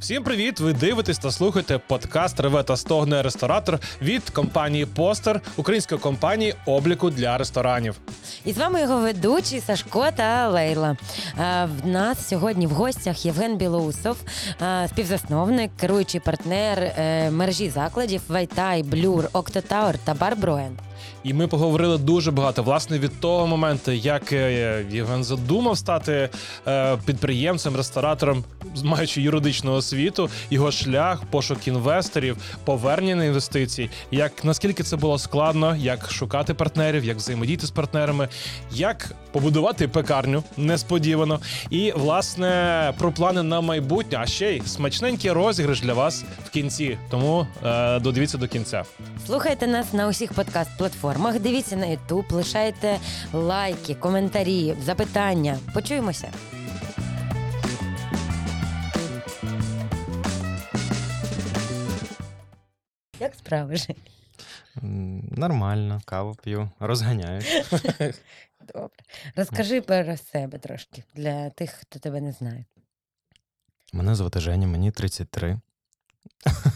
Всім привіт! Ви дивитесь та слухаєте подкаст Реве та стогне ресторатор від компанії Poster, української компанії обліку для ресторанів. І з вами його ведучі Сашко та Лейла. В нас сьогодні в гостях Євген Білоусов, співзасновник, керуючий партнер е, мережі закладів Вайтай, Blur, Octo Tower та Барброен. І ми поговорили дуже багато власне від того моменту, як е, Євген задумав стати е, підприємцем, ресторатором, маючи юридичну освіту, його шлях, пошук інвесторів, повернення інвестицій, як наскільки це було складно, як шукати партнерів, як взаємодіяти з партнерами, як побудувати пекарню несподівано. І власне про плани на майбутнє, а ще й смачненький розіграш для вас в кінці. Тому е, додивіться до кінця. Слухайте нас на усіх подкаст-платформах. Дивіться на Ютуб, лишайте лайки, коментарі, запитання. Почуємося. Як справи? Жень? М, Нормально, каву п'ю, розганяю. Добре. Розкажи про себе трошки для тих, хто тебе не знає. Мене звати Женя, мені 33.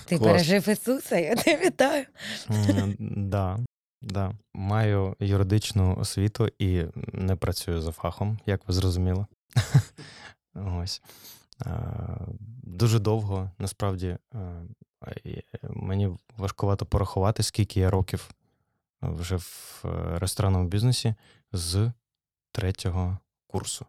Ти Клас. пережив Ісуса, я тебе вітаю. М, Да, да. Маю юридичну освіту і не працюю за фахом, як ви зрозуміли. Ось. Дуже довго, насправді, мені важкувато порахувати, скільки я років вже в е, ресторанному бізнесі з третього курсу.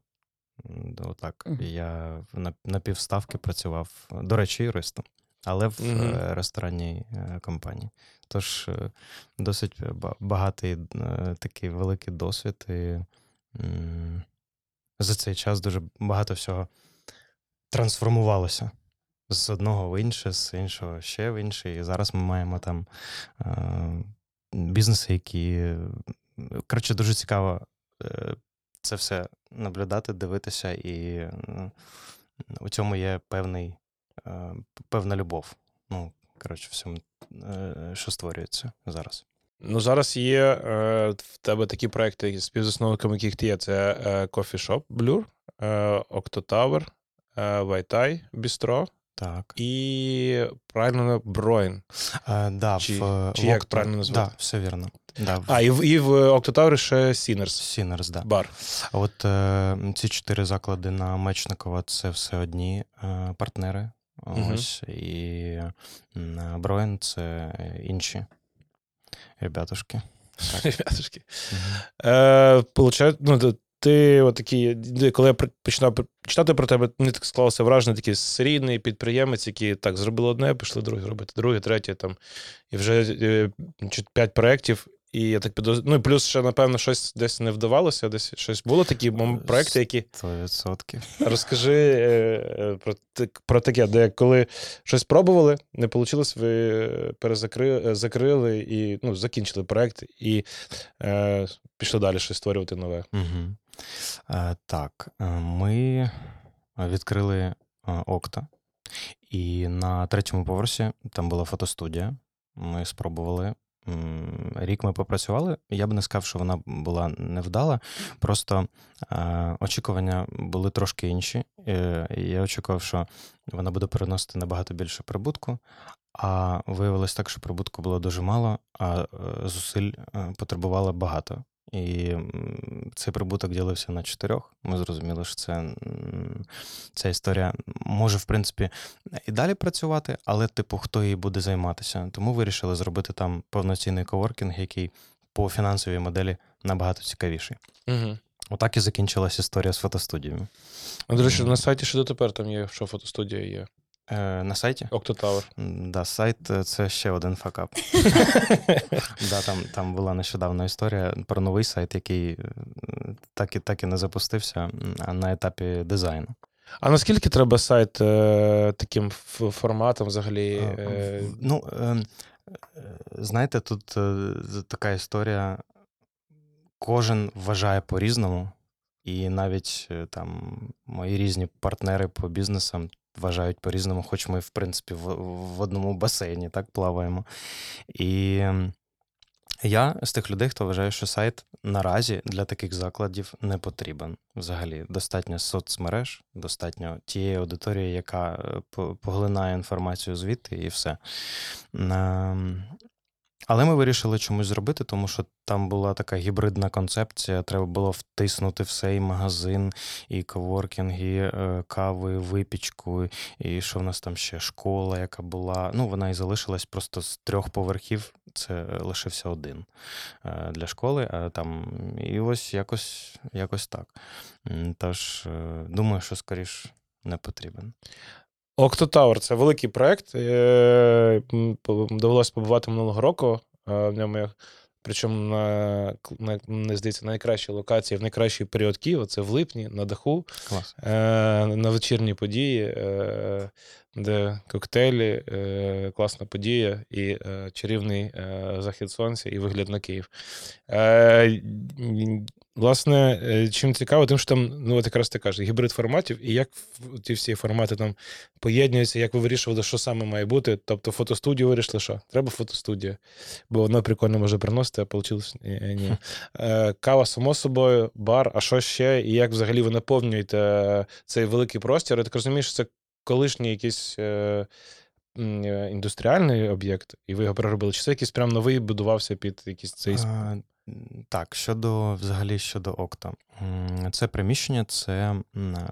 Отак. Я на, на півставки працював, до речі, юристом, але в е, ресторанній е, компанії. Тож е, досить багатий е, такий великий досвід. І за цей час дуже багато всього трансформувалося з одного в інше, з іншого ще в інше. І зараз ми маємо там е, бізнеси, які. е, Коротше, дуже цікаво е, це все наблюдати, дивитися, і е, у цьому є певний, е, певна любов. Ну, коротше, всьому, е, що створюється зараз. Ну, зараз є е, в тебе такі проекти, співзасновниками яких ти є. Це е, Coffee Shop Blur, е, Octo Tower, е, Вайтай, Бістро Так. і правильно Броін. Е, да, Чи- в, чи в як Octo- правильно назвати? Да, все вірно. Да, в А, і в, і в Octo Tower ще Sinners. Sinners, да. Бар. От е, ці чотири заклади на Мечникова це все одні е, партнери. Мгм. Ось, і на Броен це інші ребятушки. Ребятушки. Е, получає, ну, ти отакий, коли я починав читати про тебе, мені так склалося враження, такий серійний підприємець, який так зробили одне, пішли друге робити, друге, третє там. І вже е, п'ять проєктів. І я так підоз... Ну і плюс ще, напевно, щось десь не вдавалося, десь щось було такі проекти, які. Сто відсотків. Розкажи е, е, про, про таке, де коли щось пробували, не вийшло, ви перезакрили закрили і ну, закінчили проект і е, пішли далі щось створювати нове. Угу. Е, так, е, ми відкрили е, Окта, і на третьому поверсі там була фотостудія. Ми спробували. Рік ми попрацювали. Я б не сказав, що вона була невдала. Просто е, очікування були трошки інші. Е, я очікував, що вона буде переносити набагато більше прибутку. А виявилось так, що прибутку було дуже мало, а е, зусиль е, потребувало багато. І цей прибуток ділився на чотирьох. Ми зрозуміли, що це ця історія може, в принципі, і далі працювати, але, типу, хто їй буде займатися. Тому вирішили зробити там повноцінний коворкінг, який по фінансовій моделі набагато цікавіший. Угу. Отак і закінчилась історія з фотостудіями. До речі, на сайті ще дотепер там є, що фотостудія є. Е, на сайті? Octotower. Да, сайт е, це ще один факап. Да, там, там була нещодавна історія про новий сайт, який е, так і, так і не запустився на етапі дизайну. А наскільки треба сайт е, таким форматом взагалі? Е, Е, Ну, е, е, знаєте, тут е, така історія. Кожен вважає по-різному, і навіть там мої різні партнери по бізнесам вважають по-різному, хоч ми, в принципі, в, в одному басейні так плаваємо. І ем, Я з тих людей, хто вважає, що сайт наразі для таких закладів не потрібен. Взагалі, достатньо соцмереж, достатньо тієї аудиторії, яка е, поглинає інформацію звідти, і все. Але ми вирішили чомусь зробити, тому що там була така гібридна концепція. Треба було втиснути все і магазин, і коворкінг, і е, каву, і випічку, і що в нас там ще школа, яка була. Ну, вона і залишилась просто з трьох поверхів. Це лишився один е, для школи. А там і ось якось, якось так. Тож е, думаю, що скоріш не потрібен. Octotawер це великий проект. Е, Довелося побувати минулого року. е, В ньому я- причому на, на мені здається, найкращій локації в найкращий період Києва це в липні на даху. Клас. е, на вечірні події, е, де коктейлі, е, класна подія і е, чарівний е, захід сонця і вигляд на Київ. Е, Власне, е, чим цікаво, тим, що там, ну от якраз ти кажеш, гібрид форматів, і як ті всі формати там поєднуються, як ви вирішували, що саме має бути. Тобто фотостудію вирішили, що треба фотостудія, бо воно прикольно може приносити, а вийшло ні. Е, Кава, само собою, бар, а що ще? І як взагалі ви наповнюєте е, цей великий простір? Я так розумію, що це колишній якийсь е, е, індустріальний об'єкт, і ви його переробили. Чи це якийсь прям новий будувався під якийсь цей Так, щодо взагалі щодо Окта. М, Це приміщення, це м,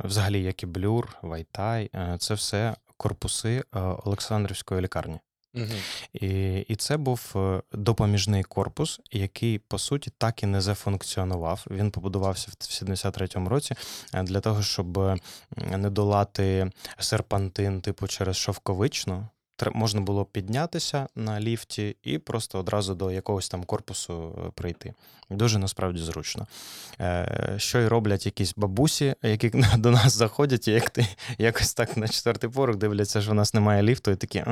взагалі як і Блюр, Вайтай, е, це все корпуси е, Олександрівської лікарні. Мгм. І, і це був е, допоміжний корпус, який по суті так і не зафункціонував. Він побудувався в 73-му році е, для того, щоб е, не долати серпантин, типу через шовковичну. Можна було піднятися на ліфті і просто одразу до якогось там корпусу е, прийти. Дуже насправді зручно. Е, Що й роблять якісь бабусі, які до нас заходять, і як ти якось так на четвертий поверх дивляться, що у нас немає ліфту, і такі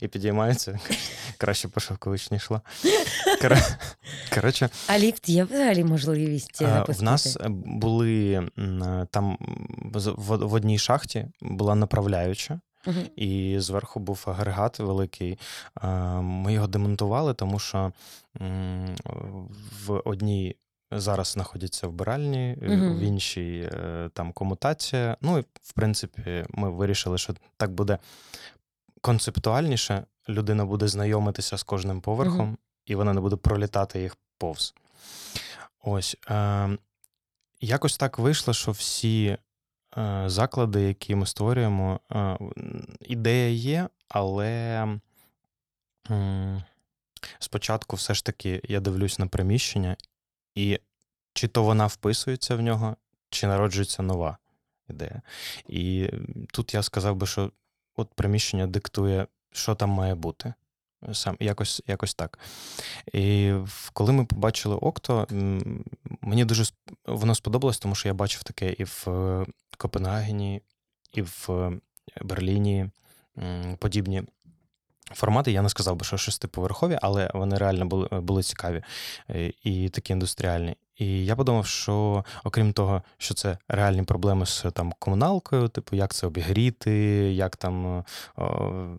і підіймаються. Краще по шовковичні йшла. Кор- Коротше, А ліфт є взагалі можливість е, запустити? в нас е, були е, там в в одній шахті була направляюча. І зверху був агрегат великий. Ми його демонтували, тому що в одній зараз знаходяться вбиральні, Мгм. в іншій е, там комутація. Ну і в принципі, ми вирішили, що так буде концептуальніше. Людина буде знайомитися з кожним поверхом, Мгм. і вона не буде пролітати їх повз. Ось. Е, якось так вийшло, що всі заклади, які ми створюємо, е, ідея є, але спочатку все ж таки я дивлюсь на приміщення, і чи то вона вписується в нього, чи народжується нова ідея. І тут я сказав би, що от приміщення диктує, що там має бути. Сам якось, якось так. І коли ми побачили Окто, мені дуже воно сподобалось, тому що я бачив таке і в е, Копенгагені, і в е, Берліні подібні формати. Я не сказав би, що шестиповерхові, але вони реально були, були цікаві е, і такі індустріальні. І я подумав, що окрім того, що це реальні проблеми з там комуналкою, типу, як це обігріти, як там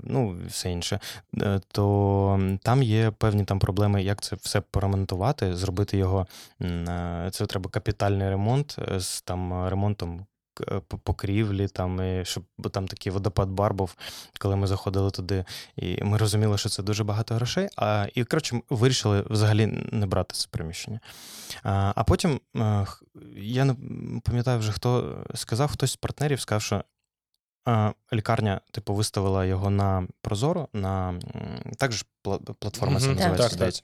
ну, все інше, е, то там є певні там проблеми, як це все поремонтувати, зробити його. е, Це треба капітальний ремонт е, з там ремонтом. По- Покрівлі, там, і щоб бо там такий водопад бар був, коли ми заходили туди, і ми розуміли, що це дуже багато грошей. А, і коротше, вирішили взагалі не брати це приміщення. А, а потім е, я не пам'ятаю вже, хто сказав, хтось з партнерів сказав, що е, лікарня, типу, виставила його на Прозоро, на так же платформа це називається, Так, так.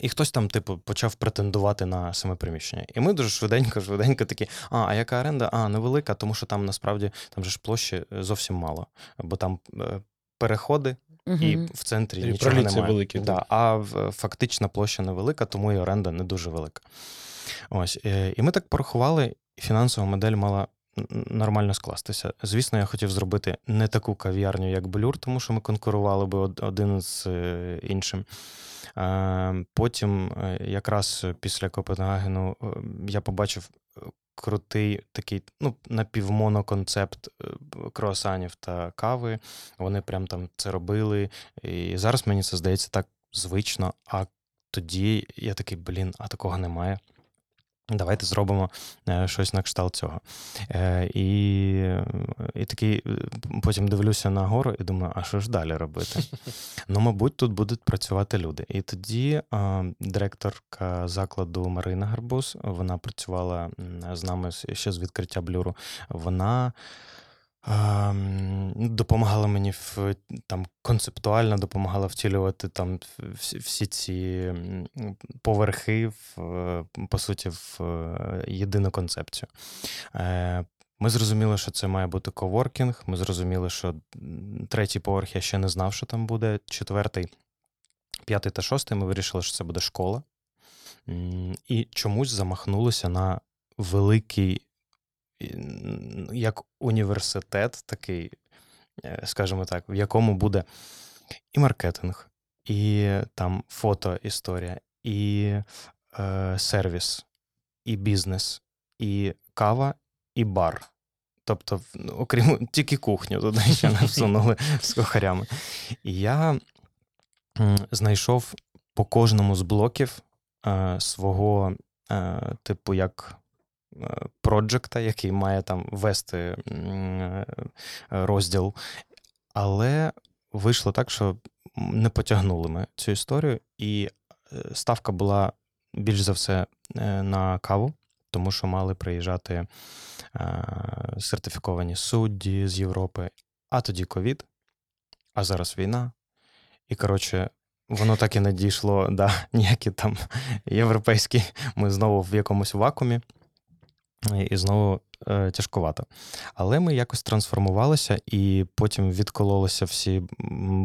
І хтось там, типу, почав претендувати на саме приміщення. І ми дуже швиденько, швиденько такі: а, а яка оренда? А, невелика, тому що там насправді там же ж площі е, зовсім мало. Бо там е, переходи, і в центрі І нічого немає. великі, да, а фактична площа невелика, тому і оренда не дуже велика. Ось. е, І ми так порахували, і фінансова модель мала нормально скластися. Звісно, я хотів зробити не таку кав'ярню, як Блюр, тому що ми конкурували би один з е, іншим. Е, Потім, е, якраз після Копенгагену, я побачив крутий такий ну, напівмоноконцепт круасанів та кави. Вони прям там це робили. І зараз мені це здається так звично. А тоді я такий, блін, а такого немає. Давайте зробимо е, щось на кшталт цього. Е, і, і такий е, потім дивлюся на гору і думаю, а що ж далі робити? ну, мабуть, тут будуть працювати люди. І тоді а, директорка закладу Марина Гарбуз, вона працювала з нами ще з відкриття блюру. Вона. Ем, Допомагала мені в там концептуально допомагала втілювати там всі, ці поверхи в, по суті в е, єдину концепцію. Е, Ми зрозуміли, що це має бути коворкінг. Ми зрозуміли, що третій поверх я ще не знав, що там буде. Четвертий, п'ятий та шостий. Ми вирішили, що це буде школа. І чомусь замахнулися на великий, як університет, такий, е, скажімо так, в якому буде і маркетинг, і там фотоісторія, і е, сервіс, і бізнес, і кава, і бар. Тобто, ну, окрім тільки кухню туди ще не всунули з кухарями. І я знайшов по кожному з блоків е, свого, е, типу, як е, проджекта, який має там вести е, розділ. Але вийшло так, що не потягнули ми цю історію, і е, ставка була більш за все е, на каву, тому що мали приїжджати сертифіковані судді з Європи, а тоді ковід, а зараз війна. І, коротше, воно так і не дійшло, да, ніякі там європейські. Ми знову в якомусь вакуумі, і- знову е, тяжкувато. Але ми якось трансформувалися і потім відкололися всі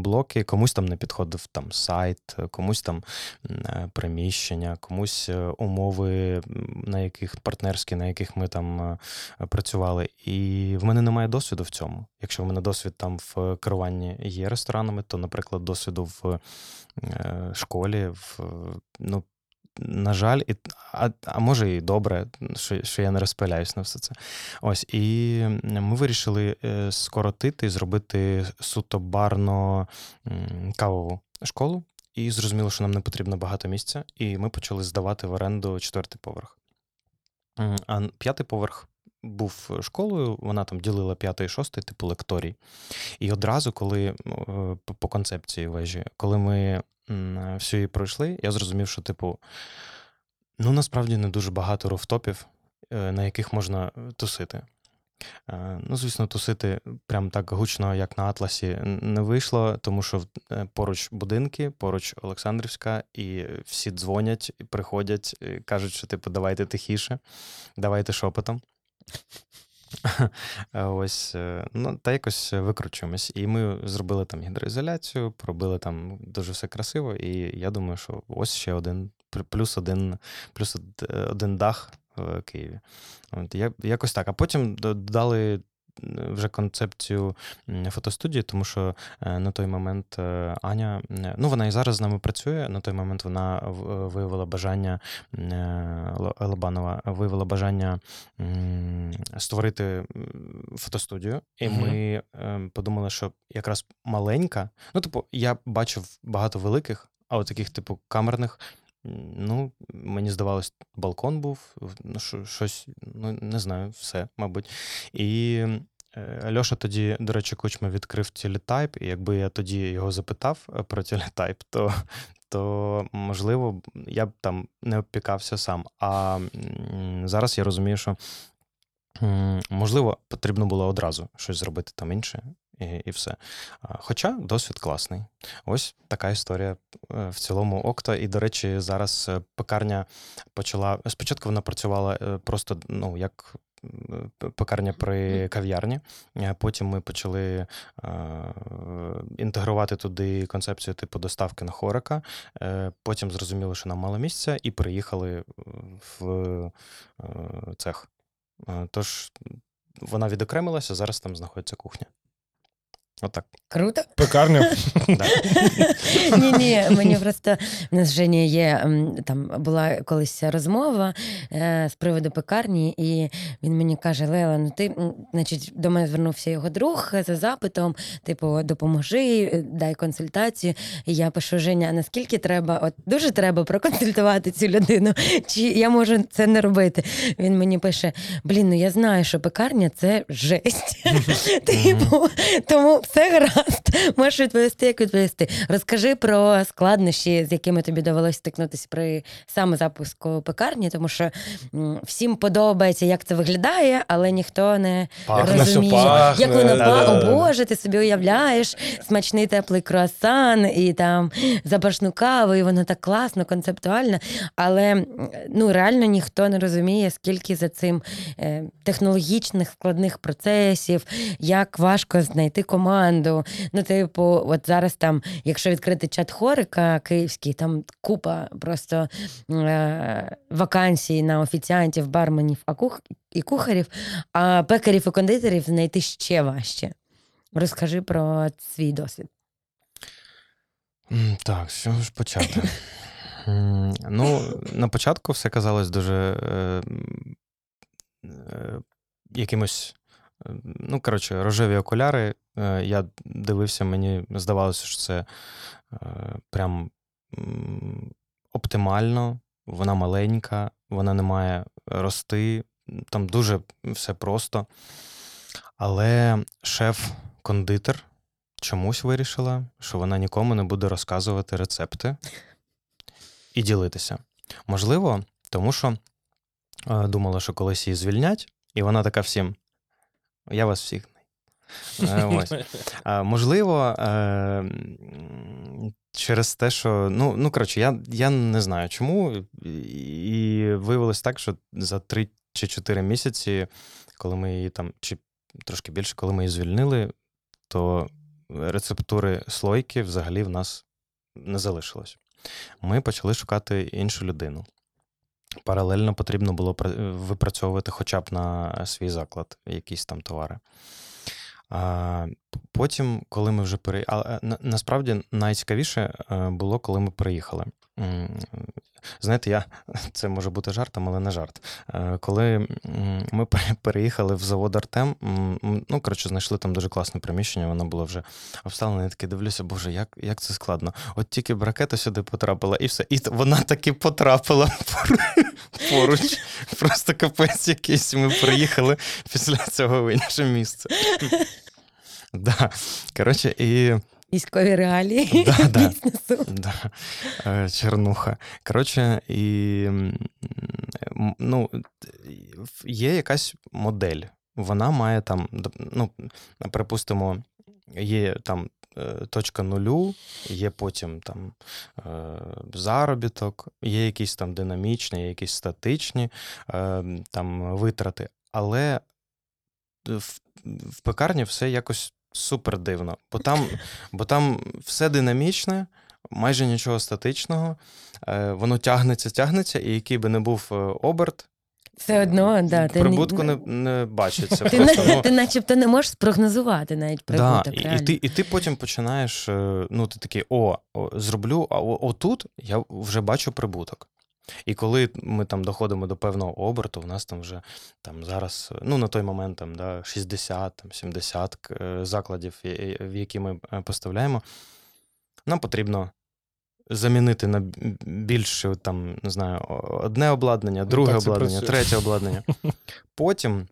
блоки. Комусь там не підходив там сайт, комусь там е, приміщення, комусь е, умови, на яких партнерські, на яких ми там е, працювали. І в мене немає досвіду в цьому. Якщо в мене досвід там в керуванні є ресторанами, то, наприклад, досвіду в е, школі, в, ну, на жаль, і, а, а може і добре, що, що я не розпиляюсь на все це. Ось, і ми вирішили е, скоротити і зробити суто барно кавову школу. І зрозуміло, що нам не потрібно багато місця, і ми почали здавати в оренду четвертий поверх. А п'ятий поверх був школою, вона там ділила п'ятий і шостий, типу лекторій. І одразу, коли по- концепції вежі, коли ми всю її пройшли, я зрозумів, що, типу, ну насправді не дуже багато рофтопів, е, на яких можна е, тусити. Е, Ну, звісно, тусити прям так гучно, як на Атласі, не вийшло, тому що е, поруч будинки, поруч Олександрівська, і всі дзвонять, приходять, кажуть, що типу, давайте тихіше, давайте шепотом. Ось, е, ну, та якось викручуємось. І ми зробили там гідроізоляцію, пробили там дуже все красиво, і я думаю, що ось ще один плюс один, плюс один дах в Києві. От, якось так. А потім додали вже концепцію фотостудії, тому що е, на той момент е, Аня, е, ну вона і зараз з нами працює. На той момент вона виявила бажання Лобанова виявила бажання створити фотостудію, і Мгм. ми подумали, що якраз маленька. Ну, типу, я бачив багато великих, а от таких, типу, камерних. Ну, мені здавалось, балкон був, ну, щось, ну не знаю, все, мабуть. І е, Льоша тоді, до речі, Кучма відкрив телетайп, і якби я тоді його запитав е, про телетайп, то, то можливо, я б там не опікався сам. А зараз я розумію, що можливо, потрібно було одразу щось зробити там інше. І, і все. Хоча досвід класний. Ось така історія е, в цілому Окта. І, до речі, зараз е, пекарня почала. Спочатку вона працювала е, просто ну, як пекарня при кав'ярні. Потім ми почали інтегрувати туди концепцію типу доставки на хорика. Потім зрозуміли, що нам мало місця, і приїхали в цех. Тож вона відокремилася, зараз там знаходиться кухня. Отак. Круто. Пекарня. Ні, ні, мені просто в нас Жені є там була колись розмова е, з приводу пекарні, і він мені каже: Лела, ну ти, значить, до мене звернувся його друг за запитом, типу, допоможи, е, дай консультацію. І я пишу: Женя, а наскільки треба, от дуже треба проконсультувати цю людину, чи я можу це не робити? Він мені пише: Блін, ну я знаю, що пекарня це жесть. Типу, тому все гаразд. Можеш відповісти, як відповісти. Розкажи про складнощі, з якими тобі довелося стикнутися при саме запуску пекарні, тому що м, всім подобається, як це виглядає, але ніхто не Пахне. розуміє, Все пахне, як воно па. да-да-да. О Боже, ти собі уявляєш смачний теплий круасан і там запашну каву, і воно так класно, концептуально. Але м, ну реально ніхто не розуміє, скільки за цим е, технологічних складних процесів, як важко знайти команду. Ну, типу, от зараз там, якщо відкрити чат хорика київський, там купа просто е, вакансій на офіціантів, барменів а кух... і кухарів, а пекарів і кондитерів знайти ще важче. Розкажи про свій досвід. Так, чого ж почати? Ну, на початку все казалось дуже е, е, якимось. Ну, коротше, рожеві окуляри. Е, Я дивився, мені здавалося, що це е, прям оптимально. Вона маленька, вона не має рости. Там дуже все просто. Але шеф-кондитер чомусь вирішила, що вона нікому не буде розказувати рецепти і ділитися. Можливо, тому що е, думала, що колись її звільнять, і вона така всім: я вас всіх. Е, Ось. Можливо, е, через те, що ну, ну коротше, я, я не знаю чому. І виявилось так, що за 3 чи 4 місяці, коли ми її там, чи трошки більше, коли ми її звільнили, то рецептури слойки взагалі в нас не залишилось. Ми почали шукати іншу людину. Паралельно потрібно було випрацьовувати хоча б на свій заклад якісь там товари. Потім, коли ми вже переїхали, насправді найцікавіше е, було, коли ми переїхали. Знаєте, я це може бути жартом, але не жарт. Е, Коли ми переїхали в завод Артем, ну коротше, знайшли там дуже класне приміщення, воно було вже обставлене. Я таки дивлюся, боже, як, як це складно. От тільки б ракета сюди потрапила, і все. І вона таки потрапила поруч. Просто капець якийсь. Ми приїхали після цього в інше місце. Да. Коротше, і Військові реалії Да, бізнесу. Да. Е, Чернуха. Коротше, і ну, є якась модель. Вона має там, ну, припустимо, є там е, точка нулю, є потім там е, заробіток, є якісь там динамічні, є якісь статичні там витрати. Але в, в пекарні все якось супер дивно. Бо там, бо там все динамічне, майже нічого статичного. Е, воно тягнеться, тягнеться, і який би не був е, оберт, Все одно, да, ти, прибутку не, не бачиться. ти, Просто, ну, ти начебто не можеш спрогнозувати навіть Да, прибуток. і, і, ти, і ти потім починаєш, е, ну, ти такий, о, о зроблю, а отут я вже бачу прибуток. І коли ми там доходимо до певного оберту, у нас там вже там зараз, е, ну на той момент там, да, 60, там, 70 е, закладів, і- і- в які ми е, поставляємо, нам потрібно замінити на більше там, не знаю, одне обладнання, друге так обладнання, працює. третє обладнання. Потім,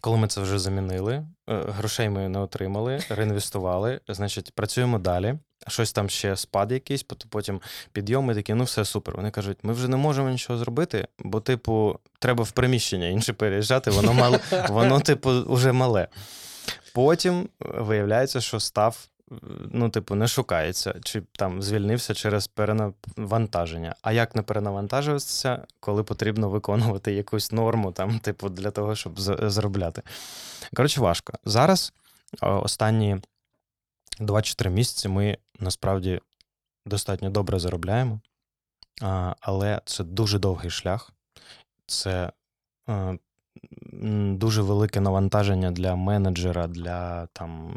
коли ми це вже замінили, е, грошей ми не отримали, реінвестували, значить, працюємо далі. Щось там ще спад якийсь, пот- потім підйом, і такі, ну все супер. Вони кажуть, ми вже не можемо нічого зробити, бо, типу, треба в приміщення інше переїжджати, воно мал, воно, типу, уже мале. Потім е, виявляється, що став, е, ну, типу, не шукається, чи там звільнився через перенавантаження. А як не перенавантажуватися, коли потрібно виконувати якусь норму, там, типу, для того, щоб заробляти? Коротше, важко. Зараз е, останні 2-3 місяці ми насправді достатньо добре заробляємо, але це дуже довгий шлях. Це е, дуже велике навантаження для менеджера, для там,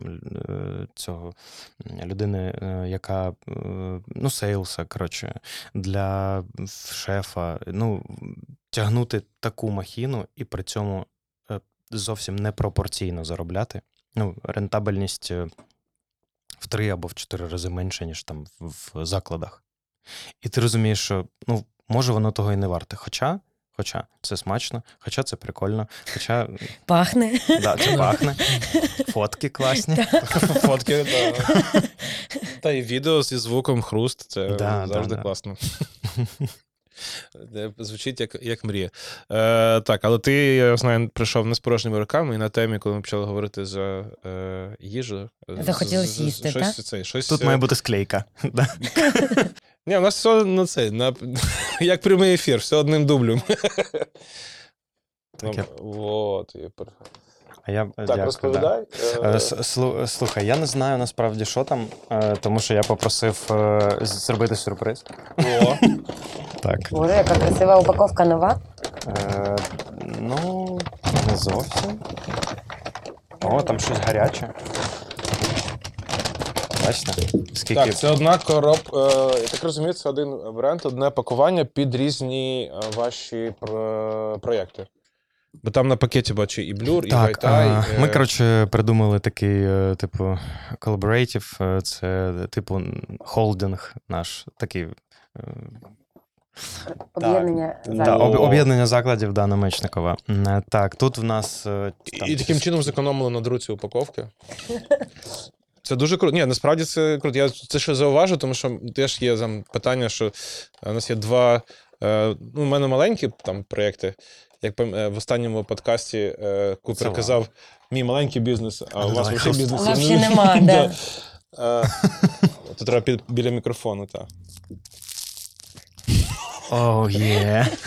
е, цього людини, е, яка ну, сейлса, коротше, для шефа. Ну, тягнути таку махіну і при цьому зовсім непропорційно заробляти. Ну, рентабельність в три або в чотири рази менше, ніж там в, закладах. І ти розумієш, що ну, може воно того і не варте. Хоча, хоча це смачно, хоча це прикольно, хоча Пахне. да, це пахне, фотки класні. Фотки, та. Та і відео зі звуком хруст, це Да, завжди да, да. класно. Е, Звучить як, як мрія. Е, так, але ти, я знаю, прийшов не з порожніми руками, і на темі, коли ми почали говорити за е, їжу. е, Захотілось з- з- їсти, щось, так? Це, щось, Тут е, має бути склейка. Ні, у нас все на це, на, як прямий ефір, все одним дублем. Так, я- Вот, і пер- А я, так, дякую, розповідай. Е, Е, слу- Слухай, я не знаю насправді, що там, е, тому що я попросив е, зробити сюрприз. О, Так. Боже, яка красива упаковка нова. Е, ну, не зовсім. О, там щось гаряче. Бачите? Скільки. Так, це одна коробка. Е, я так розумію, це один бренд, одне пакування під різні е, ваші про- проєкти. Бо там на пакеті бачу і Blur, і Так, Вайтай. а, ми, коротше, придумали такий, е, типу, collaborative, е, це, типу, холдинг наш, такий. е, Об'єднання Да, закладів. об- об'єднання закладів да, на Мечникова. Е, Так, тут в нас. е, там І таким чином зекономили на друці упаковки. Це дуже круто. Ні, насправді це круто. Я це ще зауважу, тому що теж є там питання, що у нас є два. е, Ну, у мене маленькі там проєкти. Як е, в останньому подкасті е, Купер Це казав, мій маленький бізнес, а у вас взагалі бізнес. Вообще нема, да. Е, треба біля мікрофону, так. О, є.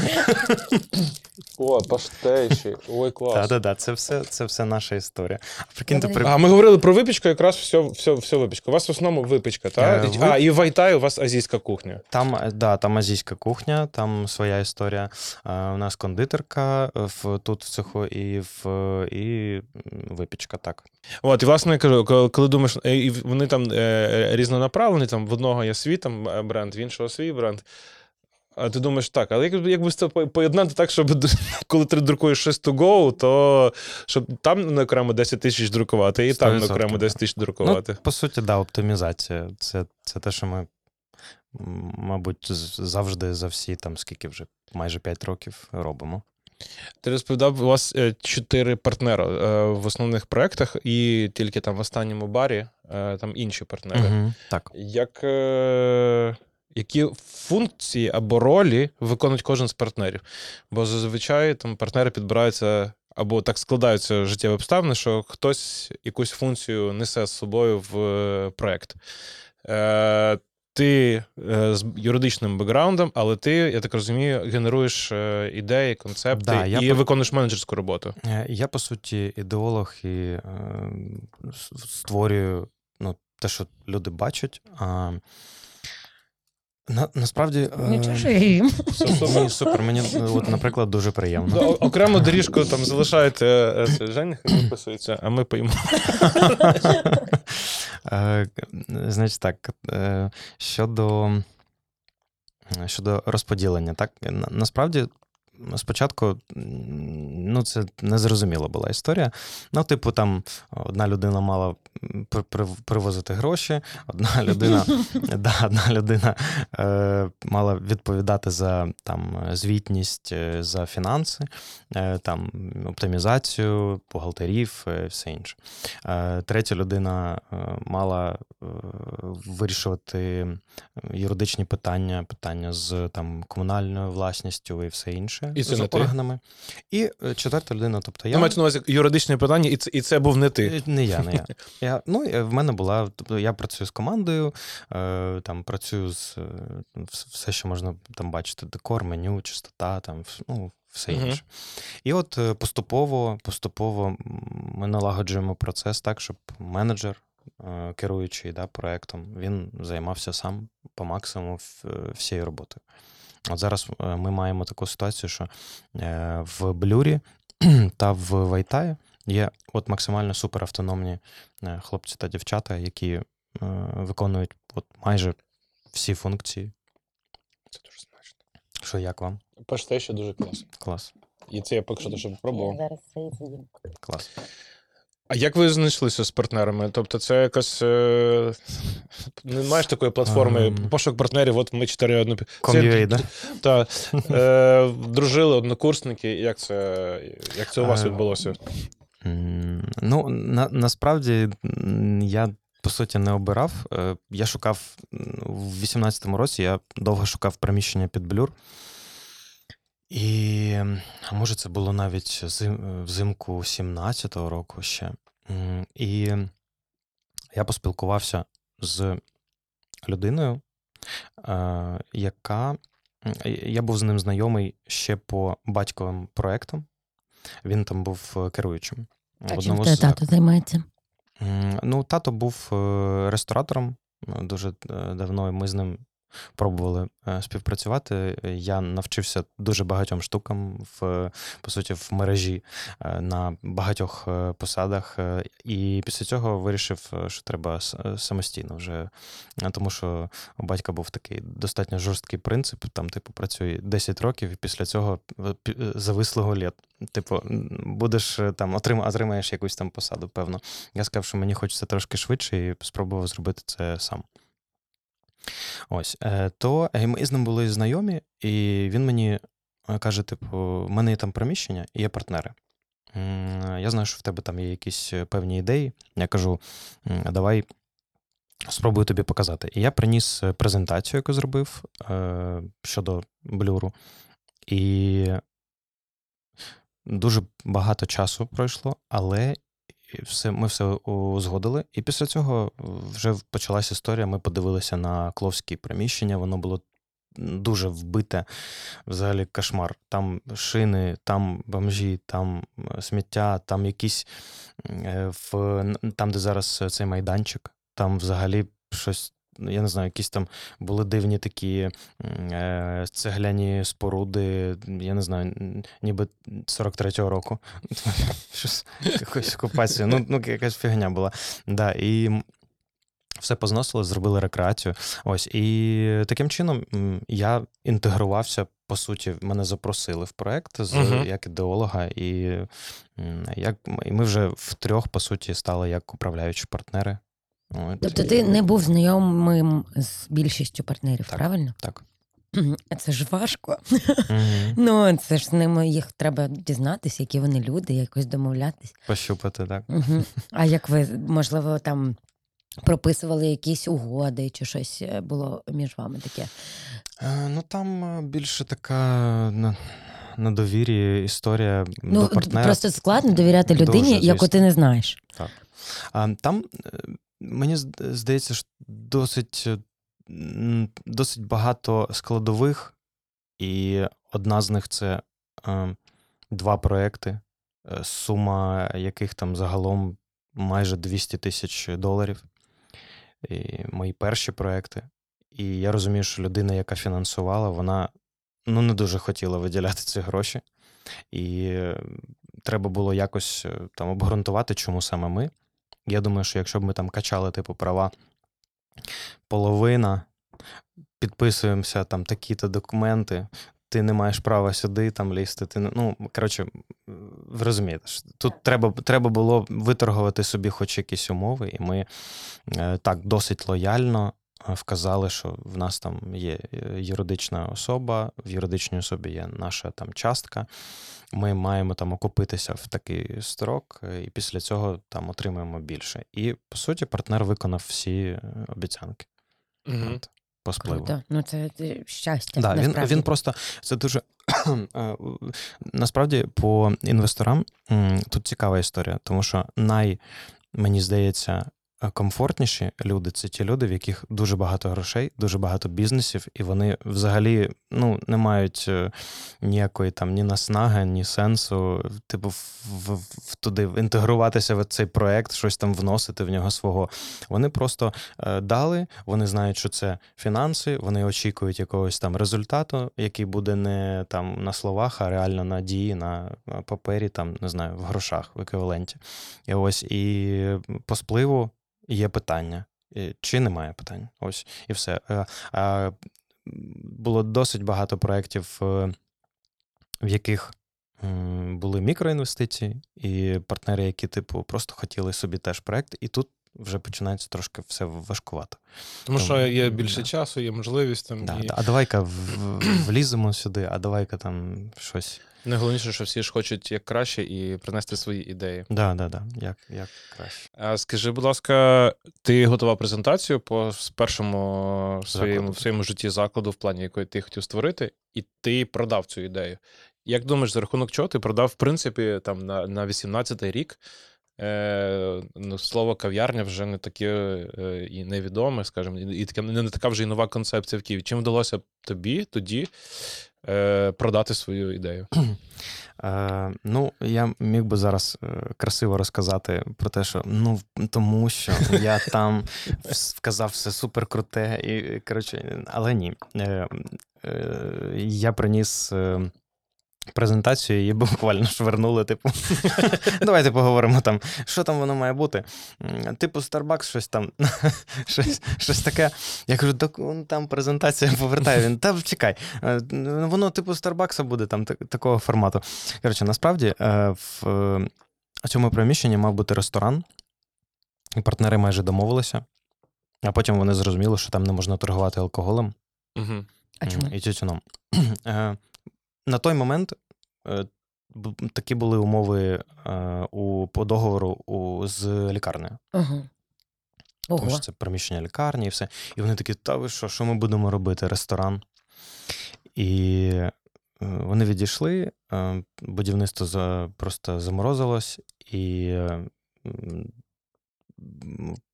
О, паштейші. Ой, клас. Так, так, так, це все, це все наша історія. А Прикиньте, при... А ми говорили про випічку, якраз все, все, все випічка. У вас в основному випічка, так? Е, ви- А, і в Вайтай у вас азійська кухня. Там, е, да, там азійська кухня, там своя історія. Е, У нас кондитерка е, в, тут в цеху і, в, і м, випічка, так. От, і власне я кажу, коли, коли думаєш, е, і вони там е, різнонаправлені, там в одного є свій там е, бренд, в іншого свій бренд. А ти думаєш, так, але як, як би це поєднати так, щоб коли ти друкуєш щось to go, то щоб там не окремо 10 тисяч друкувати, і там не 100%, окремо 10 тисяч друкувати. Ну, по суті, да, оптимізація. Це, це те, що ми, мабуть, завжди за всі, там, скільки вже майже 5 років робимо. Ти розповідав, у вас е, чотири партнери е, в основних проєктах, і тільки там в останньому барі е, там інші партнери. Угу, так. Як, які функції або ролі виконують кожен з партнерів? Бо зазвичай там партнери підбираються або так складаються життєві обставини, що хтось якусь функцію несе з собою в е, проект. Е, ти е, з юридичним бекграундом, але ти, я так розумію, генеруєш е, ідеї, концепти Да, я і по- виконуєш менеджерську роботу. Е, Я, по суті, ідеолог і е, створюю ну, те, що люди бачать. А, на, насправді. е, їм. Все Ні, супер. супер. Мені, от, наприклад, дуже приємно. окрему доріжку там залишаєте е, Женя хай виписується, а ми поїмо. Е, Значить так, е, щодо, щодо розподілення, так, насправді. Спочатку ну, це незрозуміла була історія. Ну, типу, там одна людина мала привозити гроші, одна людина, да, одна людина е, мала відповідати за там, звітність, е, за фінанси, е, там, оптимізацію, бухгалтерів, е, все інше. Е, Третя людина е, мала е, вирішувати юридичні питання, питання з там, комунальною власністю і все інше І це з не ти? органами. І е, четверта людина, тобто я. Я мається на увазі юридичне питання, і це, і це був не ти. Е, Не я, не я. я ну, е, в мене була. Тобто я працюю з командою, е, там працюю з е, вс- все, що можна там бачити: декор, меню, чистота, там, вс- ну, все Мгм. інше. І от е, поступово, поступово м, ми налагоджуємо процес так, щоб менеджер, е, керуючий да, проектом, він займався сам по максимуму в- всією роботою. От зараз е, ми маємо таку ситуацію, що е, в Блюрі та в Вайтаї Є от максимально суперавтономні е, хлопці та дівчата, які виконують от майже всі функції. Це дуже смачно. Що як вам? Перш те, що дуже класно. Клас. І це я поки що теж пробував. зараз. Клас. А як ви знайшлися з партнерами? Тобто, це якось е... немає ж такої платформи Ем. пошук партнерів, от ми чотири одно Ком'юей, да? та е, дружили однокурсники. Як це як це у вас Е, відбулося? Ну, на, насправді я по суті не обирав. Е, Я шукав в 18-му році, я довго шукав приміщення під блюр. І а може, це було навіть зим, взимку 17-го року ще. І я поспілкувався з людиною, е, яка я був з ним знайомий ще по батьковим проектам. Він там був е, керуючим. А чим з- тато займається? Ну, тато був е, ресторатором е, дуже е, давно. і Ми з ним пробували е, співпрацювати. Я навчився дуже багатьом штукам в по суті в мережі е, на багатьох е, посадах. І після цього вирішив, що треба самостійно вже. Тому що у батька був такий достатньо жорсткий принцип. Там, типу, працює 10 років, і після цього завислого літ. Типу, будеш там отрим- отримаєш якусь там посаду, певно. Я сказав, що мені хочеться трошки швидше, і спробував зробити це сам. Ось, е, то е, ми з ним були знайомі, і він мені е, каже: типу, в мене є там приміщення і є партнери. Я знаю, що в тебе там є якісь певні ідеї. Я кажу: давай спробую тобі показати. І я приніс презентацію, яку зробив щодо блюру. І дуже багато часу пройшло, але все, ми все узгодили. І після цього вже почалась історія. Ми подивилися на кловські приміщення, воно було дуже вбите, взагалі кошмар. Там шини, там бомжі, там е, сміття, там якісь е, в там, де зараз цей майданчик, там взагалі щось. Ну, Я не знаю, якісь там були дивні такі е, цегляні споруди, я не знаю, ніби 43-го року. Щось окупацію. Ну, ну, якась фігня була. Да, і все позносили, зробили рекреацію. Ось. І таким чином я інтегрувався. По суті, мене запросили в проект з Мгм. як ідеолога, і, як, і ми вже втрьох, по суті, стали як управляючі партнери. От. Тобто ти не був знайомим з більшістю партнерів, Так. правильно? Так. Це ж важко. Мгм. Ну, це ж з ними їх треба дізнатися, які вони люди, якось домовлятись. Пощупати, так. Угу. А як ви, можливо, там прописували якісь угоди, чи щось е, було між вами таке? Е, Ну там е, більше така на, довірі історія Ну, до партнера. просто складно довіряти Дуже, людині, яку ти не знаєш. А, там мені здається, що досить, е, досить багато складових, і одна з них це е, два проекти, е, сума яких там загалом майже 200 тисяч доларів. І мої перші проекти. І я розумію, що людина, яка фінансувала, вона ну, не дуже хотіла виділяти ці гроші. І е, треба було якось там обґрунтувати, чому саме ми. Я думаю, що якщо б ми там качали типу права половина, підписуємося там такі-то документи, ти не маєш права сюди там лізти. Ти, ну, коротше, розумієте, тут треба, треба було виторгувати собі хоч якісь умови, і ми е, так досить лояльно вказали, що в нас там є е, юридична особа, в юридичній особі є наша там частка. Ми маємо там окупитися в такий строк, е, і після цього там отримаємо більше. І по суті, партнер виконав всі е, обіцянки. Мгм. От, по спливу. Круто. Ну, це щастя. Да, він, він просто це дуже насправді по інвесторам тут цікава історія, тому що най, мені здається, комфортніші люди це ті люди, в яких дуже багато грошей, дуже багато бізнесів, і вони взагалі ну, не мають е, ніякої там ні наснаги, ні сенсу, типу, в, в, туди інтегруватися в цей проект, щось там вносити в нього свого. Вони просто е, дали, вони знають, що це фінанси, вони очікують якогось там результату, який буде не там на словах, а реально на дії, на папері, там не знаю, в грошах в еквіваленті. І ось і по спливу є питання. Чи немає питань? Ось і все. Е, Було досить багато проєктів, е, в яких були мікроінвестиції, і партнери, які, типу, просто хотіли собі теж проєкт, і тут вже починається трошки все важкувато. Тому що є більше да. часу, є можливість там. Да, і... да. А давай-ка в- вліземо сюди, а давай-ка там щось. Найголовніше, що всі ж хочуть як краще і принести свої ідеї. Да, да, да. Як, як краще. А скажи, будь ласка, ти готував презентацію по першому своєму, в своєму житті закладу, в плані якої ти хотів створити, і ти продав цю ідею. Як думаєш, за рахунок чого ти продав, в принципі, там на, на 18-й рік? Е, ну, слово кав'ярня вже не таке е, і невідоме, скажімо, і, і таке не, не така вже і нова концепція в Києві. Чим вдалося тобі тоді е, продати свою ідею? Е, ну, я міг би зараз е, красиво розказати про те, що ну тому що я там вказав все супер круте, і коротше, але ні. Е, е, я приніс. е, Презентацію її буквально швернули, типу. Давайте поговоримо там, що там воно має бути. Типу, Starbucks, щось там, щось, щось таке. Я кажу, так там презентація повертає. Він, та чекай, е, воно, типу, Starbucks буде там так- такого формату. Коротше, насправді е, в е, цьому приміщенні мав бути ресторан, і партнери майже домовилися, а потім вони зрозуміли, що там не можна торгувати алкоголем Угу. А чому? і тютюном. На той момент е, такі були умови е, у, по договору у, з лікарнею. Ага. Тому що це приміщення лікарні і все. І вони такі, та ви що, що ми будемо робити? Ресторан. І е, вони відійшли, будівництво за, просто заморозилось, і